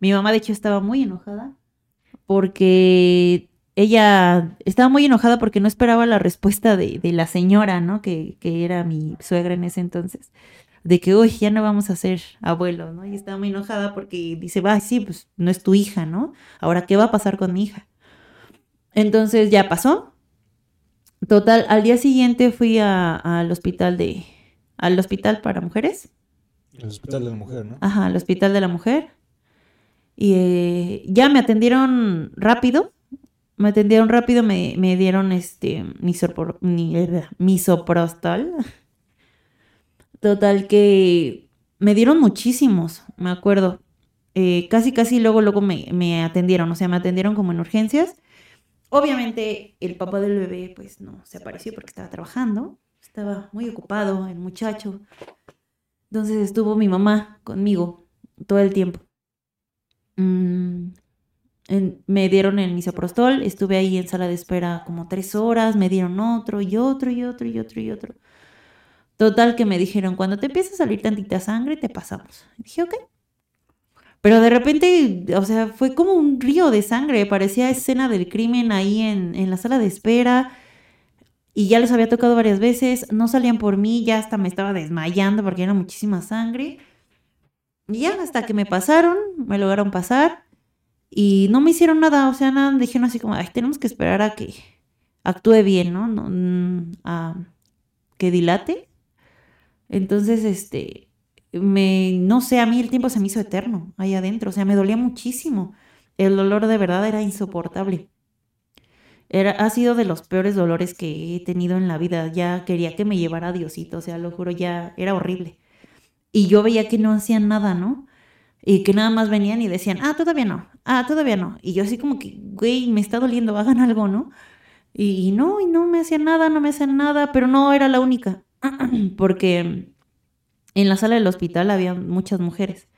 Mi mamá, de hecho, estaba muy enojada porque ella estaba muy enojada porque no esperaba la respuesta de, de la señora, ¿no? Que, que, era mi suegra en ese entonces, de que, uy, ya no vamos a ser abuelos, ¿no? Y estaba muy enojada porque dice, va, sí, pues no es tu hija, ¿no? Ahora, ¿qué va a pasar con mi hija? Entonces ya pasó. Total, al día siguiente fui al hospital de, al hospital para mujeres. El hospital de la mujer, ¿no? Ajá, al hospital de la mujer. Y eh, ya me atendieron rápido. Me atendieron rápido, me, me dieron este misopor, ni, misoprostol. Total que me dieron muchísimos, me acuerdo. Eh, casi, casi luego, luego me, me, atendieron. O sea, me atendieron como en urgencias. Obviamente el papá del bebé pues no se apareció porque estaba trabajando. estaba muy ocupado el muchacho. Entonces estuvo mi mamá conmigo todo el tiempo. Mm, me dieron el misoprostol, estuve ahí en sala de espera como tres horas, me dieron otro y otro y otro y otro y otro. Total que me dijeron, cuando te empieza a salir tantita sangre, te pasamos. dije, ok. Pero de repente, o sea, fue como un río de sangre, parecía escena del crimen ahí en, en la sala de espera. Y ya les había tocado varias veces, no salían por mí, ya hasta me estaba desmayando porque era muchísima sangre. Y ya hasta que me pasaron, me lograron pasar y no me hicieron nada, o sea, nada, dijeron así como, ay, tenemos que esperar a que actúe bien, ¿no? no mm, a que dilate. Entonces, este, me, no sé, a mí el tiempo se me hizo eterno ahí adentro, o sea, me dolía muchísimo. El dolor de verdad era insoportable. Era, ha sido de los peores dolores que he tenido en la vida. Ya quería que me llevara a Diosito, o sea, lo juro, ya era horrible. Y yo veía que no hacían nada, ¿no? Y que nada más venían y decían, ah, todavía no, ah, todavía no. Y yo así como que, güey, me está doliendo, hagan algo, ¿no? Y, no, y no me hacían nada, no me hacían nada, pero no era la única, porque en la sala del hospital había muchas mujeres,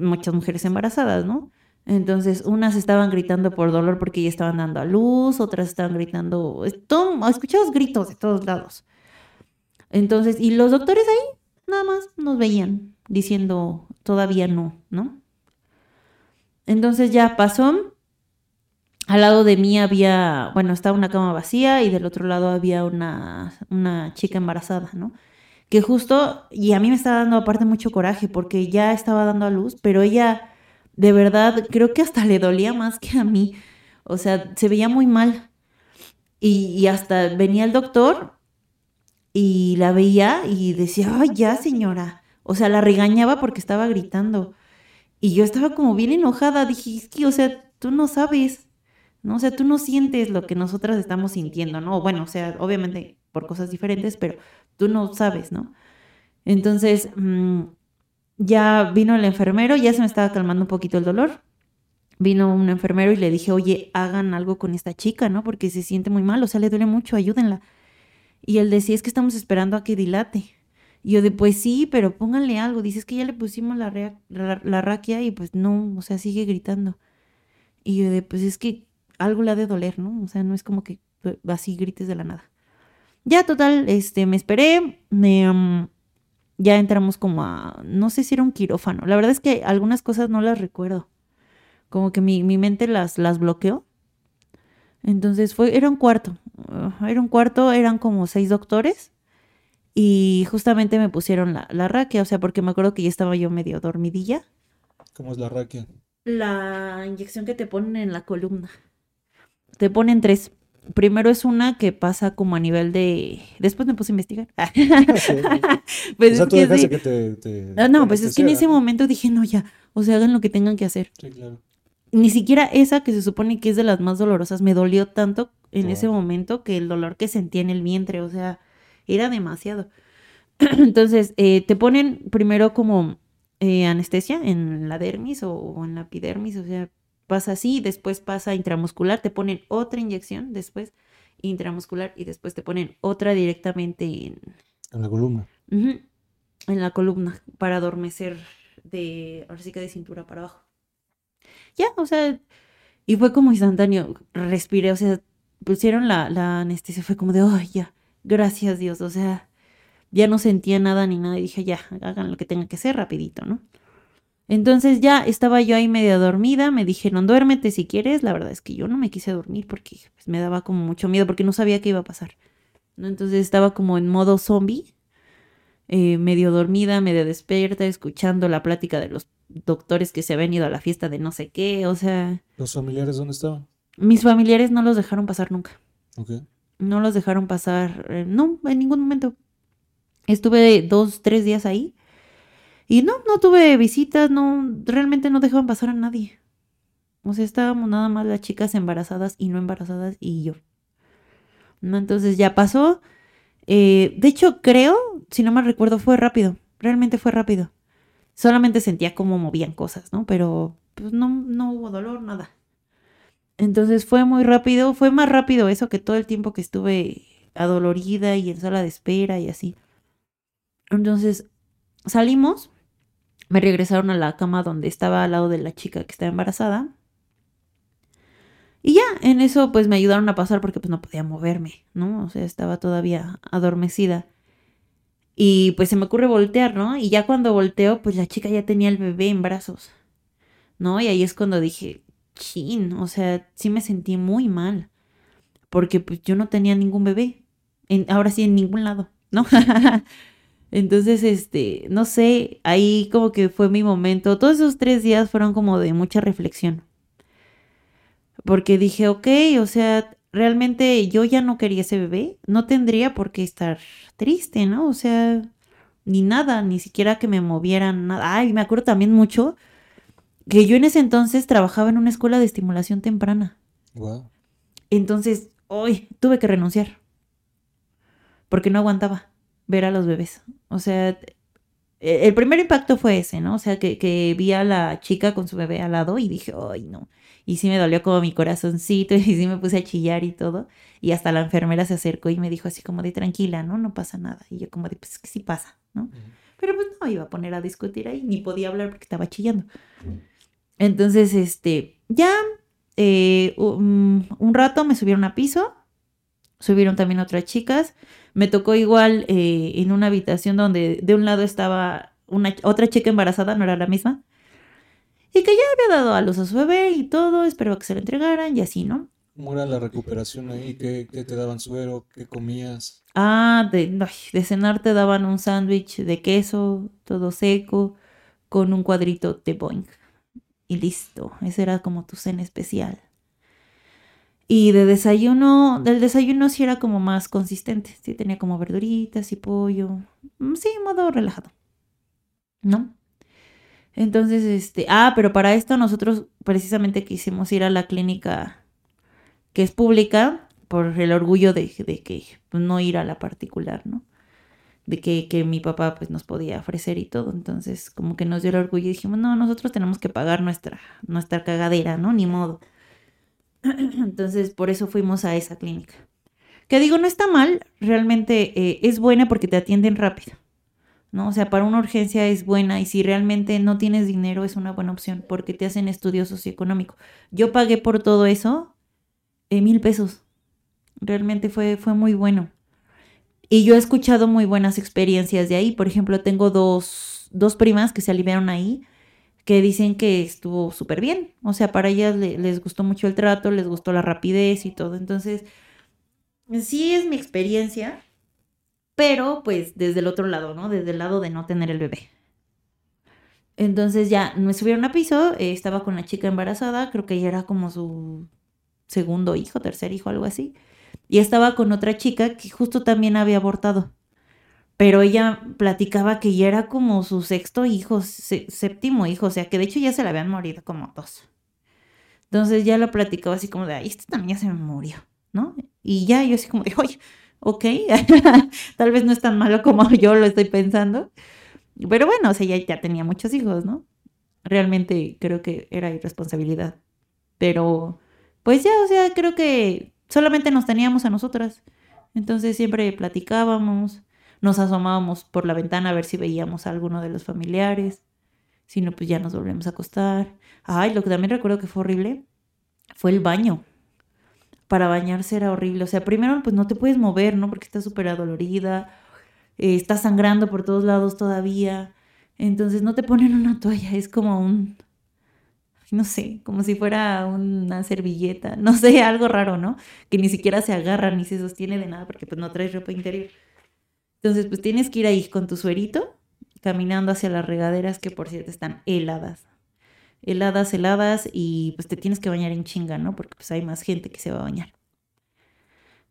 muchas mujeres embarazadas, ¿no? Entonces, unas estaban gritando por dolor porque ya estaban dando a luz, otras estaban gritando, todo, escuchabas gritos de todos lados. Entonces, y los doctores ahí nada más nos veían diciendo todavía no, ¿no? Entonces ya pasó. Al lado de mí había, bueno, estaba una cama vacía y del otro lado había una, una chica embarazada, ¿no? Que justo, y a mí me estaba dando aparte mucho coraje porque ya estaba dando a luz, pero ella de verdad creo que hasta le dolía más que a mí. O sea, se veía muy mal. Y, y hasta venía el doctor y la veía y decía, ay, ya señora. O sea, la regañaba porque estaba gritando. Y yo estaba como bien enojada. Dije, es que, o sea, tú no sabes, ¿no? O sea, tú no sientes lo que nosotras estamos sintiendo, ¿no? Bueno, o sea, obviamente por cosas diferentes, pero tú no sabes, ¿no? Entonces, mm, ya vino el enfermero, ya se me estaba calmando un poquito el dolor. Vino un enfermero y le dije, oye, hagan algo con esta chica, ¿no? Porque se siente muy mal, o sea, le duele mucho, ayúdenla. Y él decía, es que estamos esperando a que dilate. Y yo de, pues sí, pero pónganle algo. Dice, es que ya le pusimos la, la, raquia y pues no, o sea, sigue gritando. Y yo de, pues es que algo le ha de doler, ¿no? O sea, no es como que así grites de la nada. Ya, total, este, me esperé, me, ya entramos como a, no sé si era un quirófano. La verdad es que algunas cosas no las recuerdo. Como que mi, mi mente las, las bloqueó. Entonces fue, era un cuarto, era un cuarto, eran como seis doctores y justamente me pusieron la, la raquia, o sea, porque me acuerdo que ya estaba yo medio dormidilla. ¿Cómo es la raquia? La inyección que te ponen en la columna. Te ponen tres. Primero es una que pasa como a nivel de... Después me puse a investigar. pues o sea, que, te, ah, no, pues es que en ese momento dije, no, ya, o sea, hagan lo que tengan que hacer. Sí, claro ni siquiera esa que se supone que es de las más dolorosas me dolió tanto en ese momento que el dolor que sentía en el vientre, o sea, era demasiado. Entonces, eh, te ponen primero como eh, anestesia en la dermis o, en la epidermis, o sea, pasa así, después pasa intramuscular, te ponen otra inyección, después intramuscular y después te ponen otra directamente en... En la columna. en la columna para adormecer de, ahora sí que de cintura para abajo ya, o sea, y fue como instantáneo, respiré, o sea, pusieron la, anestesia, fue como de, ay, ya, gracias Dios, o sea, ya no sentía nada ni nada y dije, ya, hagan lo que tenga que ser rapidito, ¿no? Entonces ya estaba yo ahí media dormida, me dijeron, duérmete si quieres, la verdad es que yo no me quise dormir porque pues, me daba como mucho miedo porque no sabía qué iba a pasar, ¿no? Entonces estaba como en modo zombie, eh, medio dormida, medio despierta, escuchando la plática de los doctores que se habían ido a la fiesta de no sé qué, o sea... ¿Los familiares dónde estaban? Mis familiares no los dejaron pasar nunca. No los dejaron pasar, eh, no, en ningún momento. Estuve dos, tres días ahí y no, no tuve visitas, no, realmente no dejaban pasar a nadie. O sea, estábamos nada más las chicas embarazadas y no embarazadas y yo. ¿No? Entonces ya pasó. Eh, de hecho, creo, si no me recuerdo, fue rápido. Realmente fue rápido. Solamente sentía cómo movían cosas, ¿no? Pero pues no, no hubo dolor, nada. Entonces fue muy rápido, fue más rápido eso que todo el tiempo que estuve adolorida y en sala de espera y así. Entonces salimos, me regresaron a la cama donde estaba al lado de la chica que estaba embarazada. Y ya, en eso pues me ayudaron a pasar porque pues no podía moverme, ¿no? O sea, estaba todavía adormecida. Y pues se me ocurre voltear, ¿no? Y ya cuando volteo, pues la chica ya tenía el bebé en brazos, ¿no? Y ahí es cuando dije, o sea, sí me sentí muy mal, porque pues yo no tenía ningún bebé, ahora sí en ningún lado, ¿no? Entonces, este, no sé, ahí como que fue mi momento. Todos esos tres días fueron como de mucha reflexión. Porque dije, ok, o sea, realmente yo ya no quería ese bebé. No tendría por qué estar triste, ¿no? O sea, ni nada, ni siquiera que me movieran nada. Ay, me acuerdo también mucho que yo en ese entonces trabajaba en una escuela de estimulación temprana. Wow. Entonces, hoy tuve que renunciar. Porque no aguantaba ver a los bebés. O sea, e-, el primer impacto fue ese, ¿no? O sea, que, que vi a la chica con su bebé al lado y dije, ay, no. Y sí me dolió como mi corazoncito y sí me puse a chillar y todo. Y hasta la enfermera se acercó y me dijo así como de tranquila, ¿no? No pasa nada. Y yo como de, pues que sí pasa, ¿no? Pero pues no iba a poner a discutir ahí, ni podía hablar porque estaba chillando. Entonces, este, ya eh, un, un rato me subieron a piso, subieron también otras chicas me tocó igual eh, en una habitación donde de un lado estaba una, otra chica embarazada, no era la misma, y que ya había dado a luz a su bebé y todo, esperaba que se le entregaran y así, ¿no? ¿Cómo era la recuperación ahí? ¿Qué, qué te daban suero? ¿Qué comías? Ah, de, de cenar te daban un sándwich de queso, todo seco, con un cuadrito de boing. Y listo, ese era como tu cena especial. Y de desayuno, del desayuno sí era como más consistente, sí tenía como verduritas y pollo, mm, sí, modo relajado, ¿no? Entonces, este, ah, pero para esto nosotros precisamente quisimos ir a la clínica que es pública por el orgullo de, de que no ir a la particular, ¿no? De que, que, mi papá pues nos podía ofrecer y todo. Entonces, como que nos dio el orgullo y dijimos, no, nosotros tenemos que pagar nuestra, nuestra cagadera, ¿no? Ni modo. Entonces, por eso fuimos a esa clínica. Que digo, no está mal, realmente eh, es buena porque te atienden rápido. ¿no? O sea, para una urgencia es buena y si realmente no tienes dinero es una buena opción porque te hacen estudio socioeconómico. Yo pagué por todo eso eh, mil pesos. Realmente fue, fue muy bueno. Y yo he escuchado muy buenas experiencias de ahí. Por ejemplo, tengo dos, dos primas que se aliviaron ahí que dicen que estuvo súper bien. O sea, para ellas les gustó mucho el trato, les gustó la rapidez y todo. Entonces, sí es mi experiencia, pero pues desde el otro lado, ¿no? Desde el lado de no tener el bebé. Entonces ya me subieron a piso, eh, estaba con la chica embarazada, creo que ella era como su segundo hijo, tercer hijo, algo así. Y estaba con otra chica que justo también había abortado pero ella platicaba que ya era como su sexto hijo, séptimo hijo, o sea, que de hecho ya se le habían morido como dos. Entonces ya lo platicaba así como de, ay, este también ya se me murió, ¿no? Y ya yo así como de, oye, ok, tal vez no es tan malo como yo lo estoy pensando. Pero bueno, o sea, ya, ya tenía muchos hijos, ¿no? Realmente creo que era irresponsabilidad. Pero, pues ya, o sea, creo que solamente nos teníamos a nosotras. Entonces siempre platicábamos nos asomábamos por la ventana a ver si veíamos a alguno de los familiares. Si no, pues ya nos volvemos a acostar. Ay, lo que también recuerdo que fue horrible fue el baño. Para bañarse era horrible. O sea, primero, pues no te puedes mover, ¿no? Porque estás súper adolorida. Eh, estás sangrando por todos lados todavía. Entonces no te ponen una toalla. Es como un. No sé, como si fuera una servilleta. No sé, algo raro, ¿no? Que ni siquiera se agarra ni se sostiene de nada porque pues no traes ropa interior. Entonces, pues tienes que ir ahí con tu suerito, caminando hacia las regaderas que por cierto están heladas. Heladas, heladas y pues te tienes que bañar en chinga, ¿no? Porque pues hay más gente que se va a bañar.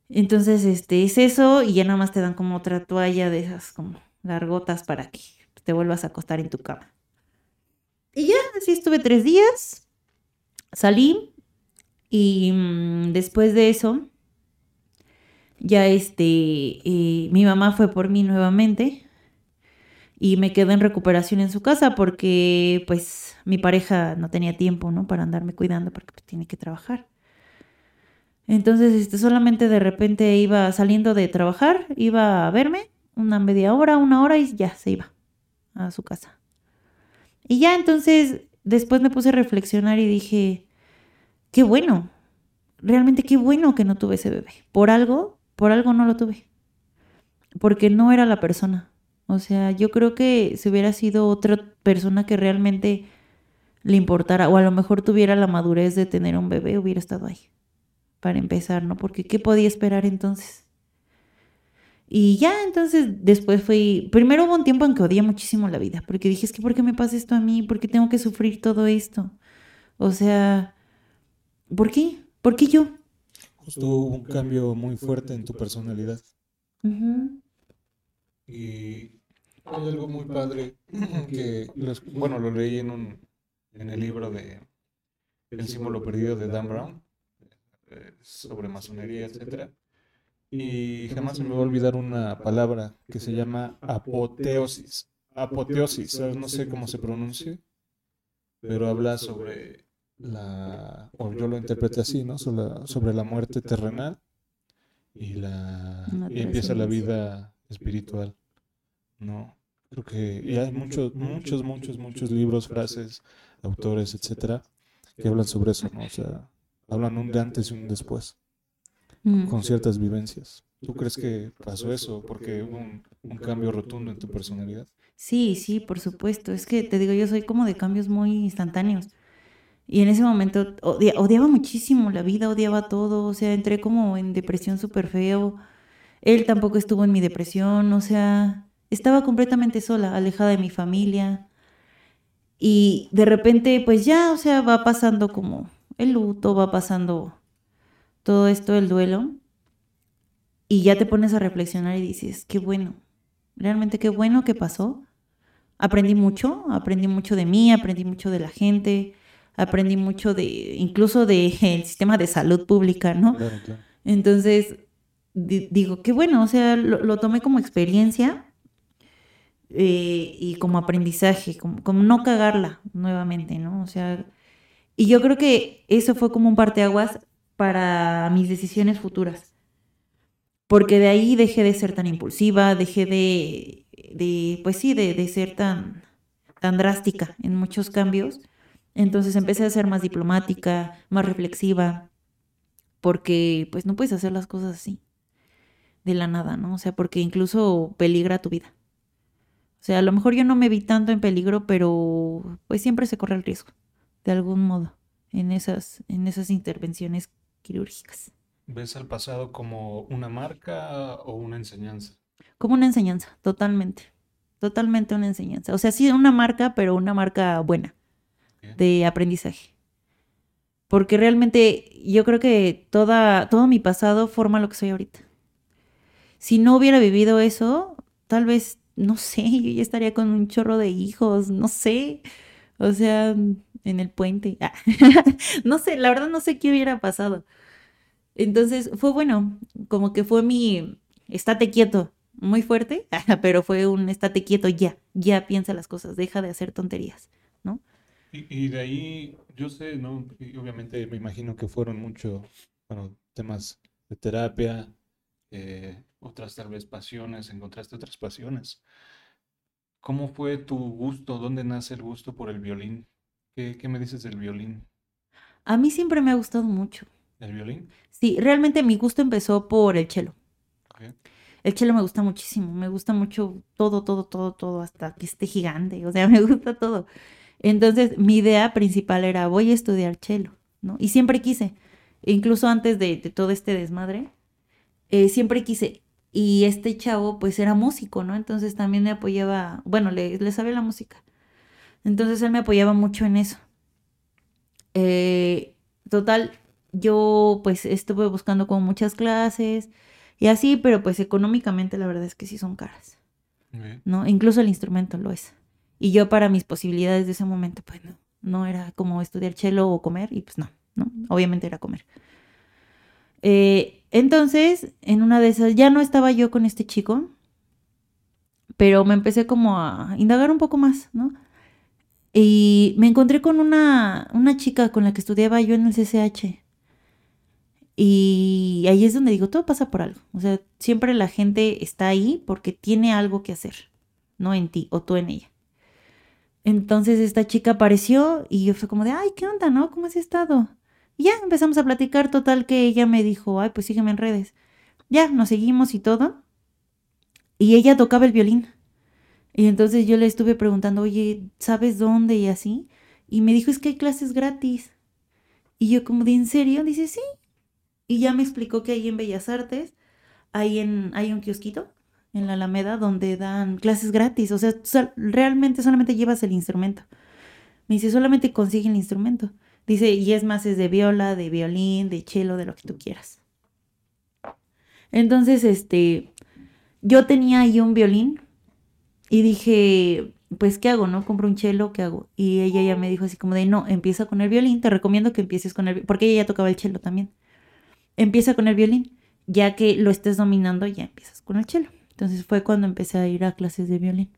Entonces, este es eso y ya nada más te dan como otra toalla de esas como largotas para que te vuelvas a acostar en tu cama. Y ya, así estuve tres días, salí y mm, después de eso ya este, eh, mi mamá fue por mí nuevamente y me quedé en recuperación en su casa porque pues mi pareja no tenía tiempo, ¿no? Para andarme cuidando porque pues, tiene que trabajar. Entonces, este, solamente de repente iba saliendo de trabajar, iba a verme una media hora, una hora y ya se iba a su casa. Y ya entonces, después me puse a reflexionar y dije, qué bueno, realmente qué bueno que no tuve ese bebé. Por algo, por algo no lo tuve. Porque no era la persona. O sea, yo creo que si hubiera sido otra persona que realmente le importara, o a lo mejor tuviera la madurez de tener un bebé, hubiera estado ahí. Para empezar, ¿no? Porque ¿qué podía esperar entonces? Y ya entonces después fui, primero hubo un tiempo en que odié muchísimo la vida, porque dije, es que ¿por qué me pasa esto a mí? ¿Por qué tengo que sufrir todo esto? O sea, ¿por qué? ¿Por qué yo? Justo hubo un cambio muy fuerte en tu personalidad. Y hay algo muy padre que, bueno, lo leí en, un, en el libro de El símbolo perdido de Dan Brown, eh, sobre masonería, etcétera. Y jamás se me va a olvidar una palabra que se llama apoteosis. Apoteosis, no sé cómo se pronuncia, pero habla sobre la, o yo lo interpreté así, ¿no? Sobre la, sobre la muerte terrenal y, la, y empieza la vida espiritual, ¿no? Creo que y hay muchos, muchos, muchos, muchos libros, frases, autores, etcétera, que hablan sobre eso, ¿no? O sea, hablan un de antes y un después, mm. con ciertas vivencias. ¿Tú crees que pasó eso porque hubo un, un, cambio rotundo en tu personalidad? Sí, sí, por supuesto. Es que te digo, yo soy como de cambios muy instantáneos. Y en ese momento odiaba muchísimo la vida, odiaba todo. O sea, entré como en depresión súper feo. Él tampoco estuvo en mi depresión, o sea, estaba completamente sola, alejada de mi familia. Y de repente, pues ya, o sea, va pasando como el luto, va pasando todo esto, el duelo. Y ya te pones a reflexionar y dices, qué bueno, realmente qué bueno que pasó. Aprendí mucho, aprendí mucho de mí, aprendí mucho de la gente, aprendí mucho de, incluso del sistema de salud pública, ¿no? Entonces, digo, qué bueno, o sea, lo tomé como experiencia eh, y como aprendizaje, como, no cagarla nuevamente, ¿no? O sea, y yo creo que eso fue como un parteaguas para mis decisiones futuras. Porque de ahí dejé de ser tan impulsiva, dejé de, de pues sí, de, de ser tan, tan drástica en muchos cambios. Entonces empecé a ser más diplomática, más reflexiva, porque pues no puedes hacer las cosas así, de la nada, ¿no? O sea, porque incluso peligra tu vida. O sea, a lo mejor yo no me vi tanto en peligro, pero pues siempre se corre el riesgo, de algún modo, en esas, en esas intervenciones quirúrgicas. ¿Ves al pasado como una marca o una enseñanza? Como una enseñanza, totalmente. Totalmente una enseñanza. O sea, sí, una marca, pero una marca buena, de aprendizaje. Porque realmente yo creo que toda, todo mi pasado forma lo que soy ahorita. Si no hubiera vivido eso, tal vez no sé, yo ya estaría con un chorro de hijos, no sé, o sea, en el puente. no sé, la verdad no sé qué hubiera pasado. Entonces fue bueno, como que fue mi estate quieto, muy fuerte, pero fue un estate quieto ya, ya piensa las cosas, deja de hacer tonterías, ¿no? Y, de ahí, yo sé, ¿no? obviamente me imagino que fueron muchos, bueno, temas de terapia, eh, otras tal vez pasiones, encontraste otras pasiones. ¿Cómo fue tu gusto? ¿Dónde nace el gusto por el violín? ¿Qué, me dices del violín? A mí siempre me ha gustado mucho. ¿El violín? Sí, realmente mi gusto empezó por el cello. El cello me gusta muchísimo, me gusta mucho todo, todo, todo, todo, hasta que esté gigante, o sea, me gusta todo. Entonces, mi idea principal era, voy a estudiar cello, ¿no? Y siempre quise, incluso antes de, todo este desmadre, eh, siempre quise, y este chavo pues era músico, ¿no? Entonces también me apoyaba, bueno, le, le sabía la música. Entonces él me apoyaba mucho en eso. Eh, total, yo pues estuve buscando como muchas clases y así, pero pues económicamente la verdad es que sí son caras. ¿No? Incluso el instrumento lo es. Y yo para mis posibilidades de ese momento, pues no, no era como estudiar cello o comer, y pues no, no, obviamente era comer. Eh, entonces, en una de esas, ya no estaba yo con este chico, pero me empecé como a indagar un poco más, ¿no? Y me encontré con una, una chica con la que estudiaba yo en el CCH. Y ahí es donde digo, todo pasa por algo. O sea, siempre la gente está ahí porque tiene algo que hacer, no en ti o tú en ella. Entonces esta chica apareció y yo fue como de, ay, ¿qué onda, no? ¿Cómo has estado? Y ya empezamos a platicar, total que ella me dijo, ay, pues sígueme en redes. Ya, nos seguimos y todo. Y ella tocaba el violín. Y entonces yo le estuve preguntando, oye, ¿sabes dónde? Y así. Y me dijo, es que hay clases gratis. Y yo como de, ¿en serio? Dice, sí. Y ya me explicó que ahí en Bellas Artes hay, en, hay un kiosquito en la Alameda donde dan clases gratis. O sea, realmente solamente llevas el instrumento. Me dice, solamente consigue el instrumento. Dice, y es más, es de viola, de violín, de cello, de lo que tú quieras. Entonces, este, yo tenía ahí un violín y dije, pues, ¿qué hago? ¿No? Compro un cello, ¿qué hago? Y ella ya me dijo así como de, no, empieza con el violín, te recomiendo que empieces con el porque ella ya tocaba el cello también. Empieza con el violín, ya que lo estés dominando, ya empiezas con el cello. Entonces fue cuando empecé a ir a clases de violín.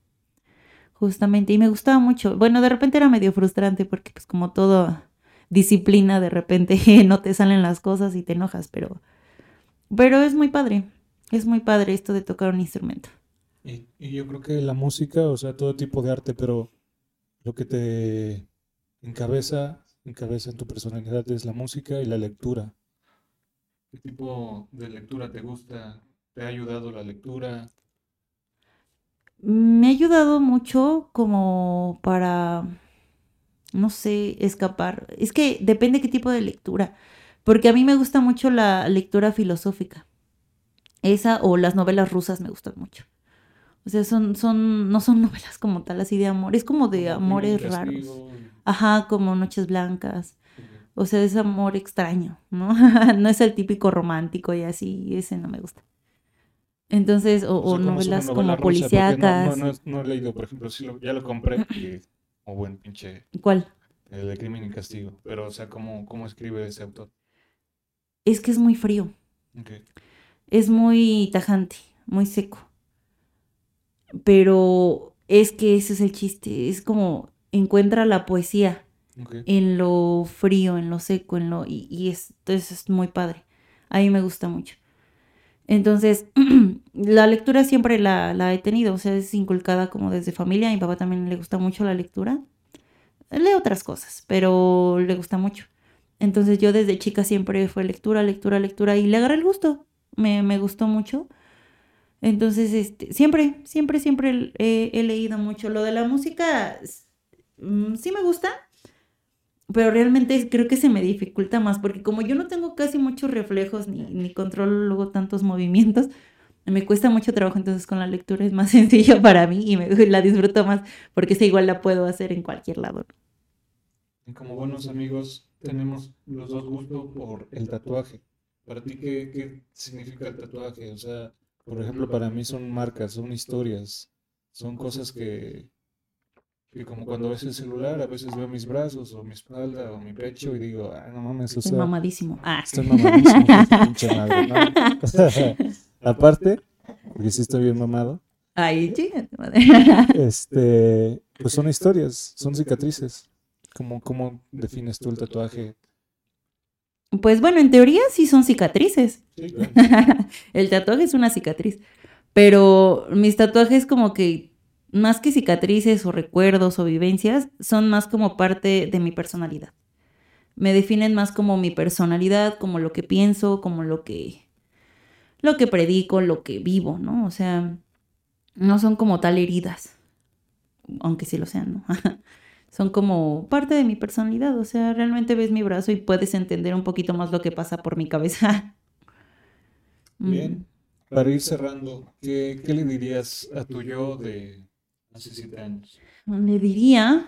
Justamente, y me gustaba mucho. Bueno, de repente era medio frustrante porque pues como todo disciplina, de repente no te salen las cosas y te enojas, pero, pero es muy padre. Es muy padre esto de tocar un instrumento. Y, yo creo que la música, o sea, todo tipo de arte, pero lo que te encabeza, encabeza en tu personalidad es la música y la lectura. ¿Qué tipo de lectura te gusta? ¿Te ha ayudado la lectura? Me ha ayudado mucho como para, no sé, escapar. Es que depende qué tipo de lectura, porque a mí me gusta mucho la lectura filosófica. Esa o las novelas rusas me gustan mucho. O sea, son, son, no son novelas como tal, así de amor, es como de amores raros. Ajá, como Noches Blancas. O sea, es amor extraño, ¿no? no es el típico romántico y así, ese no me gusta. Entonces, o, novelas como policíacas. No, no, he leído, por ejemplo, sí ya lo compré, o buen pinche. ¿Cuál? El de Crimen y Castigo. Pero, o sea, ¿cómo, cómo escribe ese autor? Es que es muy frío. Es muy tajante, muy seco. Pero es que ese es el chiste. Es como encuentra la poesía en lo frío, en lo seco, en lo. Y, y es, entonces es muy padre. A mí me gusta mucho. Entonces, la lectura siempre la, he tenido, o sea, es inculcada como desde familia. A mi papá también le gusta mucho la lectura. Lee otras cosas, pero le gusta mucho. Entonces yo desde chica siempre fue lectura, lectura, lectura y le agarré el gusto. Me, me gustó mucho. Entonces, este, siempre, siempre, siempre he, leído mucho. Lo de la música, mm, sí me gusta, pero realmente creo que se me dificulta más porque como yo no tengo casi muchos reflejos ni, ni controlo luego tantos movimientos, me cuesta mucho trabajo, entonces con la lectura es más sencillo para mí y me, la disfruto más porque esa igual la puedo hacer en cualquier lado. Como buenos amigos tenemos los dos gustos por el tatuaje. ¿Para ti qué, qué significa el tatuaje? O sea, por ejemplo, para mí son marcas, son historias, son cosas que, y como cuando ves el celular, a veces veo mis brazos o mi espalda o mi pecho y digo, ah, no mames, Estoy mamadísimo. Ah. Estoy mamadísimo, pinche madre, ¿no? Aparte, porque sí estoy bien mamado. Ay, madre. Este, pues son historias, son cicatrices. ¿Cómo, ¿Cómo defines tú el tatuaje? Pues bueno, en teoría sí son cicatrices. Sí, el tatuaje es una cicatriz. Pero mis tatuajes como que más que cicatrices o recuerdos o vivencias, son más como parte de mi personalidad. Me definen más como mi personalidad, como lo que pienso, como lo que lo que predico, lo que vivo, ¿no? O sea, no son como tal heridas, aunque sí lo sean, ¿no? son como parte de mi personalidad, o sea, realmente ves mi brazo y puedes entender un poquito más lo que pasa por mi cabeza. Bien. Mm. Para ir cerrando, ¿qué, ¿qué, le dirías a tu yo de hace siete años? Le diría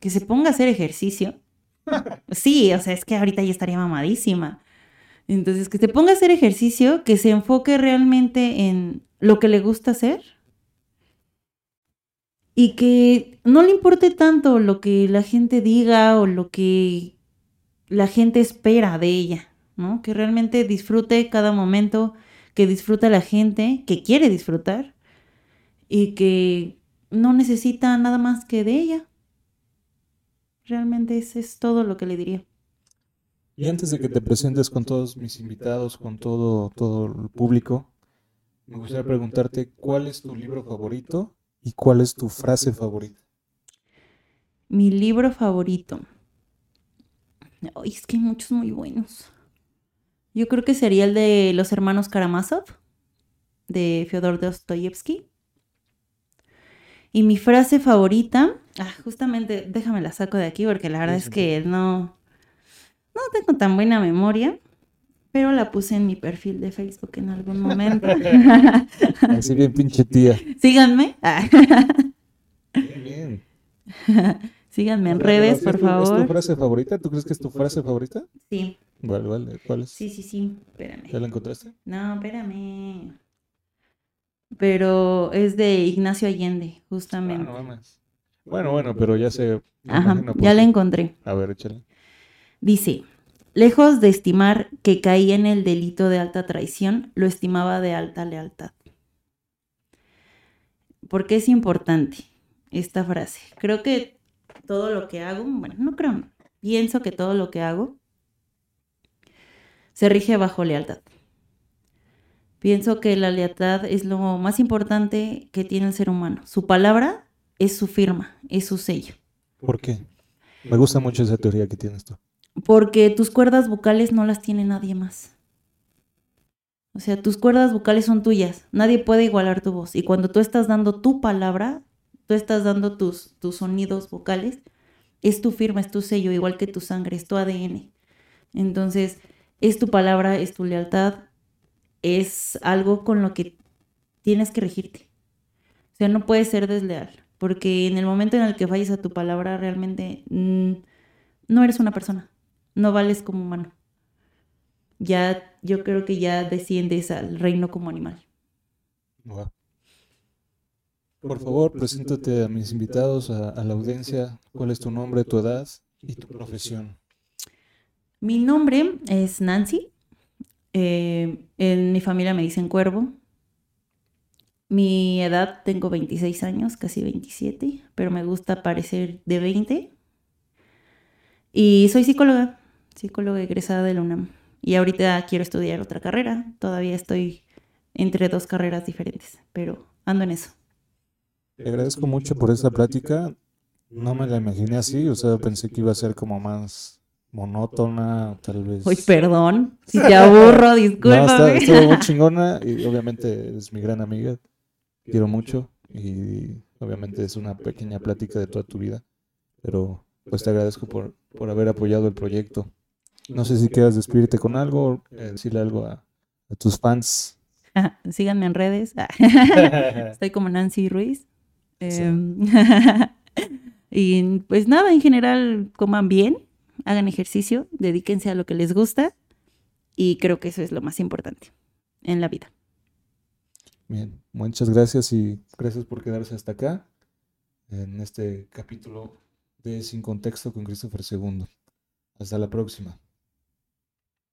que se ponga a hacer ejercicio. Sí, o sea, es que ahorita ya estaría mamadísima. Entonces, que se ponga a hacer ejercicio, que se enfoque realmente en lo que le gusta hacer y que no le importe tanto lo que la gente diga o lo que la gente espera de ella, ¿no? Que realmente disfrute cada momento, que disfruta la gente, que quiere disfrutar y que no necesita nada más que de ella. Realmente ese es todo lo que le diría. Y antes de que te presentes con todos mis invitados, con todo, todo el público, me gustaría preguntarte cuál es tu libro favorito y cuál es tu frase favorita. Mi libro favorito. Ay, es que hay muchos muy buenos. Yo creo que sería el de Los Hermanos Karamazov, de Fyodor Dostoyevsky. Y mi frase favorita, ah, justamente, déjame la saco de aquí porque la verdad es que no, no tengo tan buena memoria, pero la puse en mi perfil de Facebook en algún momento. Así bien pinche tía. Síganme. Bien. Síganme en redes, por favor. ¿Es tu frase favorita? ¿Tú crees que es tu frase favorita? Sí. Vale, vale. ¿Cuál es? Sí, sí, sí. Espérame. ¿Ya la encontraste? No, espérame. Pero es de Ignacio Allende, justamente. Ah, no mames. Bueno, bueno, pero ya se... me Ajá, ya la qué. encontré. A ver, échale. Dice, lejos de estimar que caía en el delito de alta traición, lo estimaba de alta lealtad. ¿Por qué es importante esta frase? Creo que todo lo que hago, bueno, no creo, pienso que todo lo que hago se rige bajo lealtad. Pienso que la lealtad es lo más importante que tiene el ser humano. Su palabra es su firma, es su sello. ¿Por qué? Me gusta mucho esa teoría que tienes tú. Porque tus cuerdas vocales no las tiene nadie más. O sea, tus cuerdas vocales son tuyas. Nadie puede igualar tu voz. Y cuando tú estás dando tu palabra, tú estás dando tus, tus sonidos vocales, es tu firma, es tu sello, igual que tu sangre, es tu ADN. Entonces, es tu palabra, es tu lealtad, es algo con lo que tienes que regirte. O sea, no puedes ser desleal. Porque en el momento en el que falles a tu palabra, realmente mm, no eres una persona. No vales como humano. Ya, yo creo que ya desciendes al reino como animal. Por favor, preséntate a mis invitados, a, a la audiencia. ¿Cuál es tu nombre, tu edad y tu profesión? Mi nombre es Nancy. Eh, en mi familia me dicen cuervo. Mi edad tengo 26 años, casi 27, pero me gusta parecer de 20. Y soy psicóloga, psicóloga egresada de la UNAM. Y ahorita quiero estudiar otra carrera. Todavía estoy entre dos carreras diferentes, pero ando en eso. Te agradezco mucho por esta plática. No me la imaginé así, o sea, pensé que iba a ser como más monótona, tal vez. Uy, perdón, si te aburro, No, está, discúlpame. estuvo muy chingona y obviamente eres mi gran amiga. Quiero mucho y obviamente es una pequeña plática de toda tu vida. Pero pues te agradezco por, por haber apoyado el proyecto. No sé si quieras despedirte con algo, eh, decirle algo a, a tus fans. Síganme en redes. Estoy como Nancy Ruiz. Sí. Em, y pues nada, en general, coman bien, hagan ejercicio, dedíquense a lo que les gusta y creo que eso es lo más importante en la vida. Bien, muchas gracias y gracias por quedarse hasta acá en este capítulo de Sin Contexto con Christopher II. Hasta la próxima.